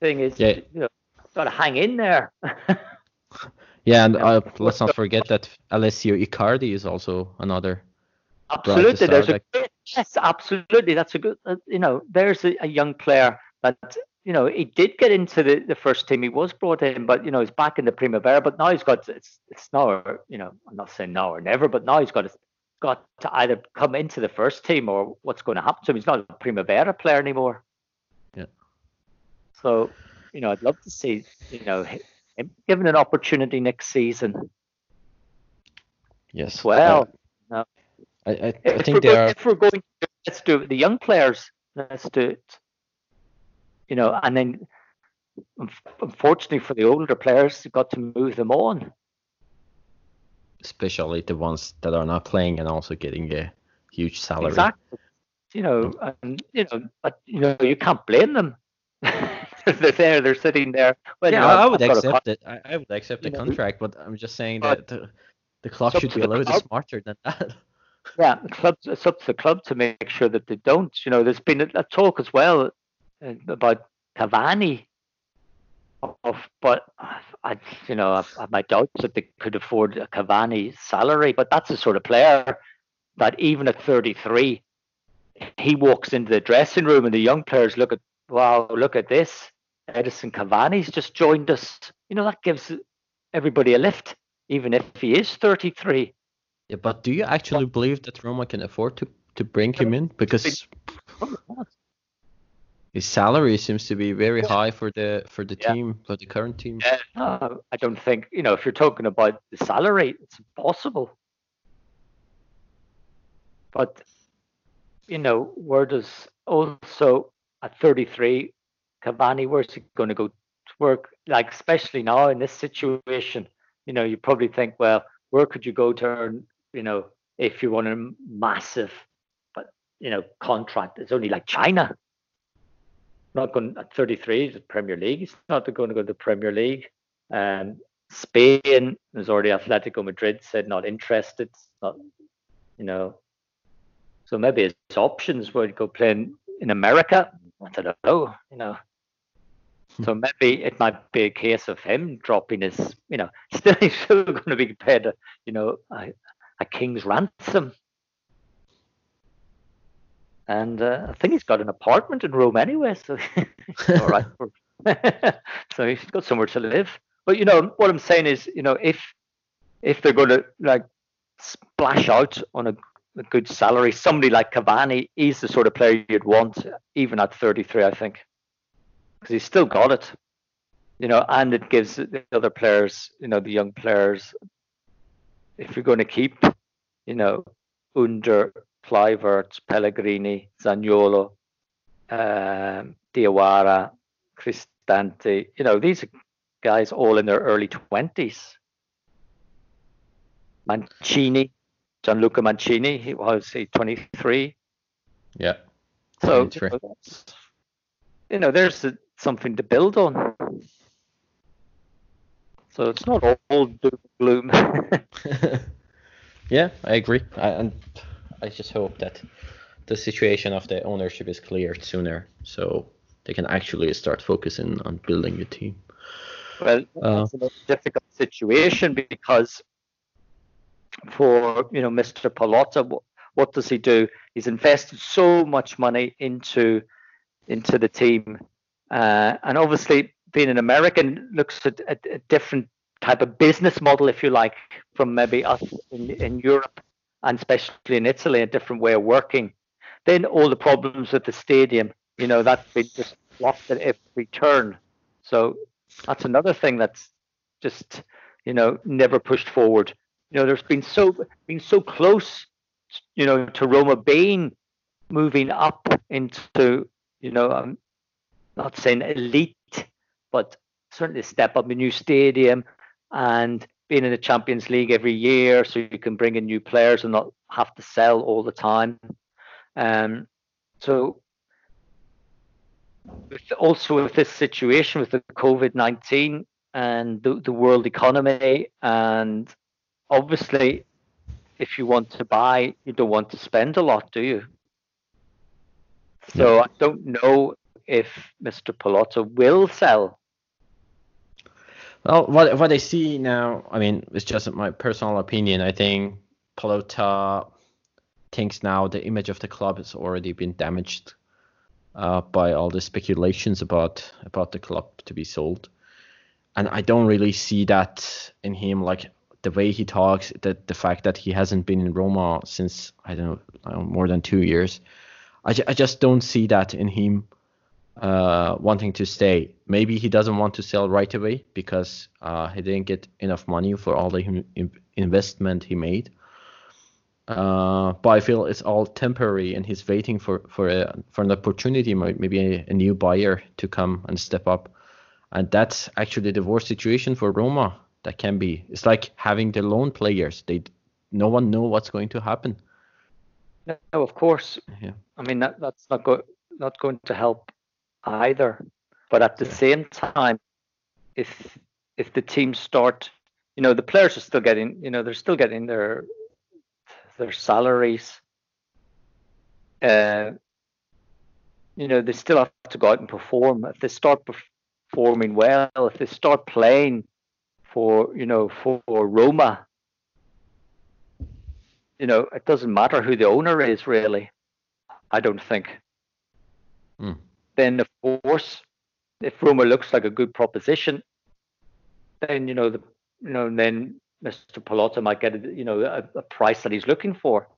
C: thing is,
B: Yeah.
C: you know, got to hang in there.
B: yeah, and uh, let's not forget that Alessio Riccardi is also another.
C: Absolutely, there's a great, yes, absolutely. That's a good, uh, you know, there's a, a young player that, you know, he did get into the, the first team. He was brought in, but you know, he's back in the Primavera. But now he's got it's it's now, or, you know, I'm not saying now or never, but now he's got to, got to either come into the first team or what's going to happen to him. He's not a Primavera player anymore.
B: Yeah.
C: So, you know, I'd love to see, you know, him given an opportunity next season
B: Yes.
C: well.
B: uh, I, I, I
C: we're
B: think there are.
C: if we're going to let's do it, the young players, let's do it. You know, and then unfortunately for the older players, you've got to move them on.
B: especially the ones that are not playing and also getting a huge salary.
C: Exactly. You know, mm. and you know, but you know, you can't blame them. they're there, they're sitting there. Well,
B: yeah,
C: you know,
B: I would accept it. I, I would accept the
C: you know,
B: contract, but I'm just saying that the, the club should be a little bit smarter than that.
C: Yeah, the club. It's up to the club to make sure that they don't. You know, there's been a, a talk as well Uh, about Cavani. Of, but I, you know, I've, I've my doubts that they could afford a Cavani salary. But that's the sort of player that even at 33, he walks into the dressing room and the young players look at, wow, look at this. Edinson Cavani's just joined us. You know, that gives everybody a lift, even if he is 33.
B: yeah, but do you actually believe that Roma can afford to, to bring him in? Because his salary seems to be very high for the for the
C: Yeah.
B: team, for the current team.
C: Yeah, no, I don't think you know if you're talking about the salary, it's impossible. But you know, where does also at 33, Cavani, where's he going to go to work? Like especially now in this situation, you know, you probably think, well, where could you go to earn, you know, if you want a massive, but you know, contract? It's only like China. Not going at 33, the Premier League. He's not going to go to the Premier League. Um, Spain, there's already Atletico Madrid said not interested. Not, you know. So maybe his options would go playing in America. I don't know, you know. So maybe it might be a case of him dropping his, you know, still he's still going to be paid, a, you know, a, a king's ransom. And uh, I think he's got an apartment in Rome anyway, so all right. so he's got somewhere to live. But you know what I'm saying is, you know, if if they're going to like splash out on a, a good salary, somebody like Cavani, is the sort of player you'd want, even at 33, I think, because he's still got it. You know, and it gives the other players, you know, the young players, if you're going to keep, you know, Under, Kluivert, Pellegrini, Zaniolo, um, Diawara, Cristante, you know, these are guys all in their early 20s. Mancini, Gianluca Mancini, he was he 23.
B: Yeah.
C: So, you
B: 23.
C: know, you know, there's a, something to build on. So it's not all doom and gloom.
B: yeah, I agree. I, and I just hope that the situation of the ownership is cleared sooner, so they can actually start focusing on building the team.
C: Well, uh, it's a difficult situation because for you know Mr. Pallotta, what, what does he do? He's invested so much money into into the team, uh, and obviously being an American looks at a, a, different type of business model, if you like, from maybe us in, in Europe and especially in Italy, a different way of working. Then all the problems with the stadium, you know, that's been just blocked at every turn. So that's another thing that's just, you know, never pushed forward. You know, there's been so been so close, you know, to Roma being moving up into, you know, I'm not saying elite, but certainly step up, a new stadium, and being in the Champions League every year, so you can bring in new players and not have to sell all the time. Um, so with, also with this situation with the COVID nineteen and the, the world economy, and obviously, if you want to buy, you don't want to spend a lot, do you? So I don't know if Mr. Pallotta will sell
B: well, what what I see now, I mean, it's just my personal opinion. I think Pallotta thinks now the image of the club has already been damaged uh, by all the speculations about about the club to be sold, and I don't really see that in him. Like the way he talks, the the fact that he hasn't been in Roma since I don't know more than two years. I, I just don't see that in him uh, wanting to stay. Maybe he doesn't want to sell right away because uh, he didn't get enough money for all the investment he made. Uh, but I feel it's all temporary, and he's waiting for for a, for an opportunity, maybe a, a, new buyer to come and step up. And that's actually the worst situation for Roma. That can be. It's like having the loan players. They no one know what's going to happen.
C: No, of course. Yeah. I mean that that's not go, not going to help either. But at the same time, if if the teams start, you know, the players are still getting, you know, they're still getting their their salaries. Uh, you know, they still have to go out and perform. If they start performing well, if they start playing for, you know, for, Roma, you know, it doesn't matter who the owner is really. I don't think. Mm then of course, if Roma looks like a good proposition, then you know the you know then Mr. Pallotta might get a, you know a, a price that he's looking for.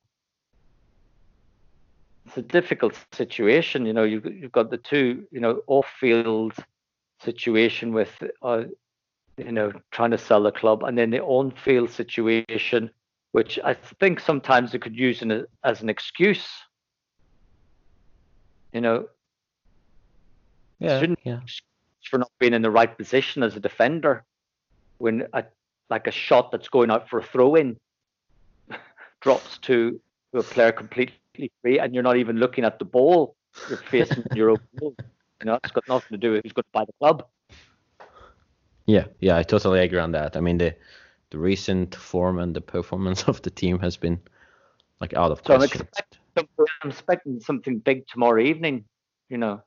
C: It's a difficult situation, you know. You've you've got the two you know off-field situation with uh, you know trying to sell the club, and then the on-field situation, which I think sometimes they could use a, as an excuse. You know,
B: yeah, yeah.
C: For not being in the right position as a defender when a like a shot that's going out for a throw in drops to, to a player completely free and you're not even looking at the ball. You're facing your own goal. You know, it's got nothing to do with who's going to buy the club.
B: Yeah, yeah, I totally agree on that. I mean the the recent form and the performance of the team has been like out of so question.
C: I'm expecting, I'm expecting something big tomorrow evening, you know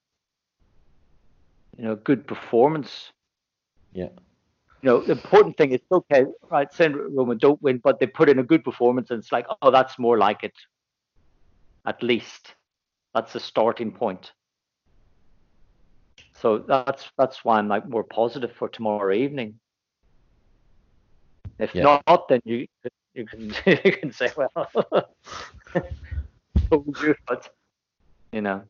C: you know, good performance.
B: Yeah.
C: You know, the important thing is okay, right? Say Roma don't win, but they put in a good performance, and it's like, oh, that's more like it. At least, that's a starting point. So that's that's why I'm like more positive for tomorrow evening. If yeah. not, then you you can you can say, well, told you, but you know.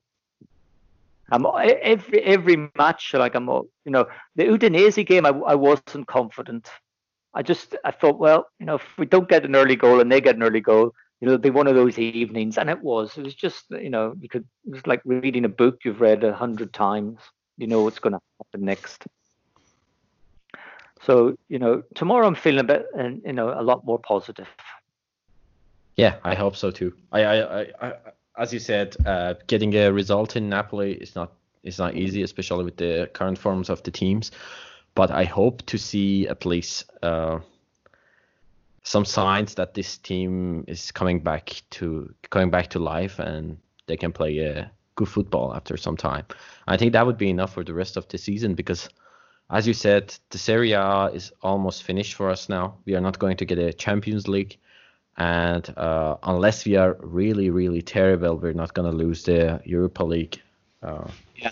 C: Every every match like I'm you know the Udinese game I, I wasn't confident. I just I thought well you know if we don't get an early goal and they get an early goal you know it'll be one of those evenings and it was it was just you know you could it was like reading a book you've read a hundred times you know what's going to happen next. So you know tomorrow I'm feeling a bit and you know a lot more positive.
B: Yeah, I hope so too. I I, I as you said, uh, getting a result in Napoli is not is not easy, especially with the current forms of the teams. But I hope to see at least uh, some signs that this team is coming back to coming back to life and they can play uh, good football after some time. I think that would be enough for the rest of the season because as you said, the Serie A is almost finished for us now. We are not going to get a Champions League, and uh, unless we are really, really terrible, we're not going to lose the Europa League uh,
C: Yeah.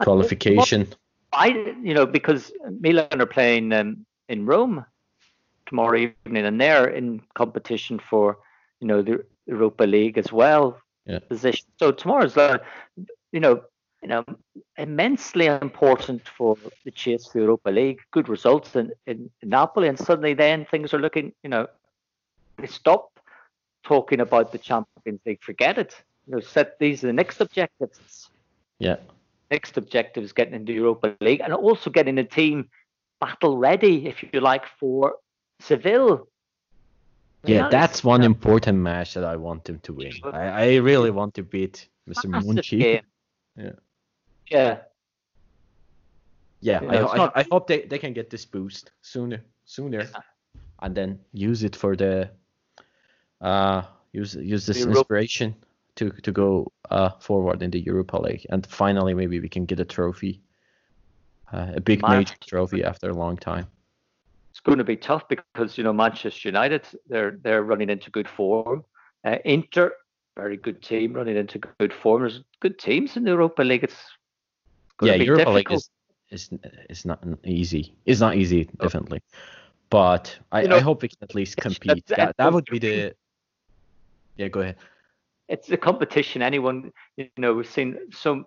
B: qualification.
C: I, you know, because Milan are playing um, in Rome tomorrow evening, and they're in competition for, you know, the Europa League as well.
B: Yeah.
C: Position. So tomorrow's, uh, you know, you know, immensely important for the chase for the Europa League. Good results in, in, Napoli, and suddenly then things are looking, you know, stop talking about the Champions League. Forget it. You know, set these are the next objectives
B: Yeah,
C: next objective is getting into Europa League and also getting the team battle ready, if you like, for Seville.
B: Yeah,
C: that
B: that's one important match that I want them to win. I, I really want to beat Mr. Monchi.
C: game.
B: Yeah.
C: Yeah.
B: Yeah, I,
C: it's
B: I,
C: not-
B: I hope they, they can get this boost sooner, sooner,
C: Yeah.
B: and then use it for the uh use use this
C: Europa-
B: inspiration to to go uh forward in the Europa League, and finally maybe we can get a trophy, uh, a big major trophy after a long time.
C: It's going to be tough because you know Manchester United they're they're running into good form. Uh, Inter, very good team, running into good form. There's good teams in the Europa League. It's
B: Yeah, Europa League is is is not easy. It's not easy, definitely, but I,
C: You know,
B: I hope we can at least compete. That that would be
C: the.
B: Yeah, go ahead.
C: it's a competition. Anyone, you know, we've seen so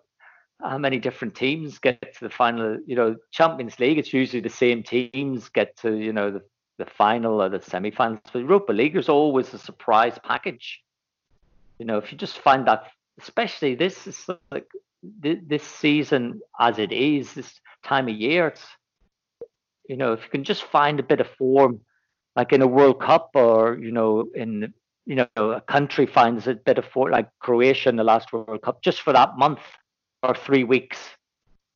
C: how many different teams get to the final. You know, Champions League, it's usually the same teams get to you know the, the final or the semi-finals. But Europa League, is always a surprise package. You know, if you just find that, especially this is like this season as it is, this time of year, it's you know, if you can just find a bit of form, like in a World Cup or you know in you know, a country finds a bit of for like Croatia in the last World Cup, just for that month or three weeks,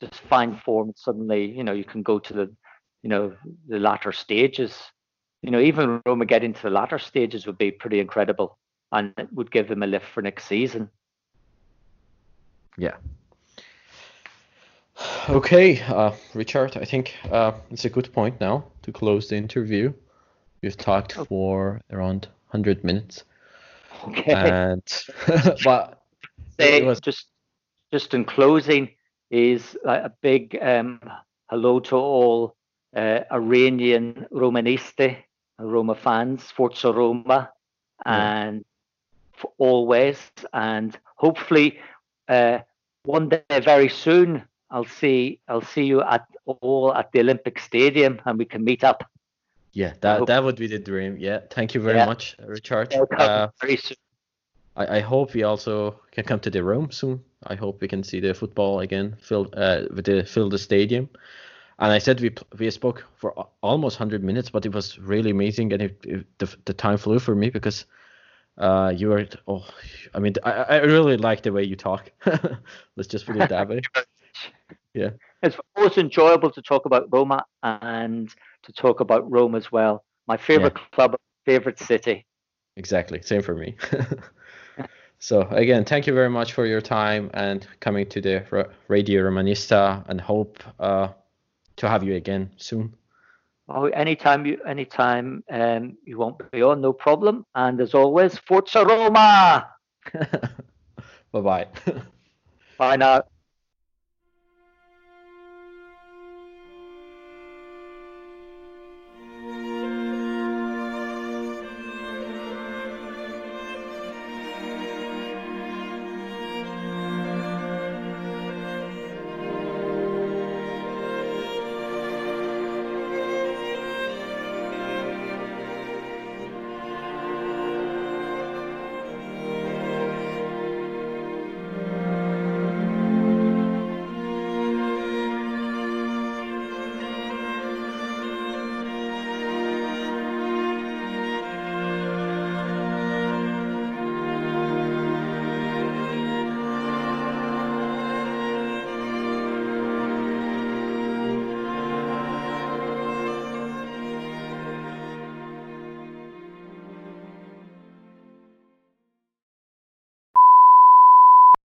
C: just find form. Suddenly, you know, you can go to the, you know, the latter stages. You know, even Roma getting to the latter stages would be pretty incredible, and it would give them a lift for next season.
B: Yeah. Okay, uh, Richard, I think uh, it's a good point now to close the interview. We've talked for around 100 minutes,
C: Okay.
B: and but
C: say
B: it was
C: just just in closing is a big um, hello to all uh, Iranian Romaniste, Roma fans, Forza Roma, and always, and hopefully uh, one day very soon I'll see I'll see you at all at the Olympic Stadium and we can meet up.
B: Yeah, that that would be the dream. Yeah, thank you very
C: Yeah.
B: much, Richard. Uh,
C: very soon.
B: I, I hope we also can come to the Rome soon. I hope we can see the football again, fill uh, with the fill the stadium. And I said we we spoke for almost 100 minutes, but it was really amazing, and it, it, the the time flew for me because uh you were oh I mean I I really like the way you talk. Let's just put it that way. Yeah.
C: It's always enjoyable to talk about Roma and to talk about Rome as well. My favorite club, favorite city.
B: Exactly, same for me. so again, thank you very much for your time and coming to the Radio Romanista, and hope uh, to have you again soon.
C: Oh, anytime you, anytime um, you won't be on, no problem. And as always, Forza Roma.
B: bye bye.
C: Bye now.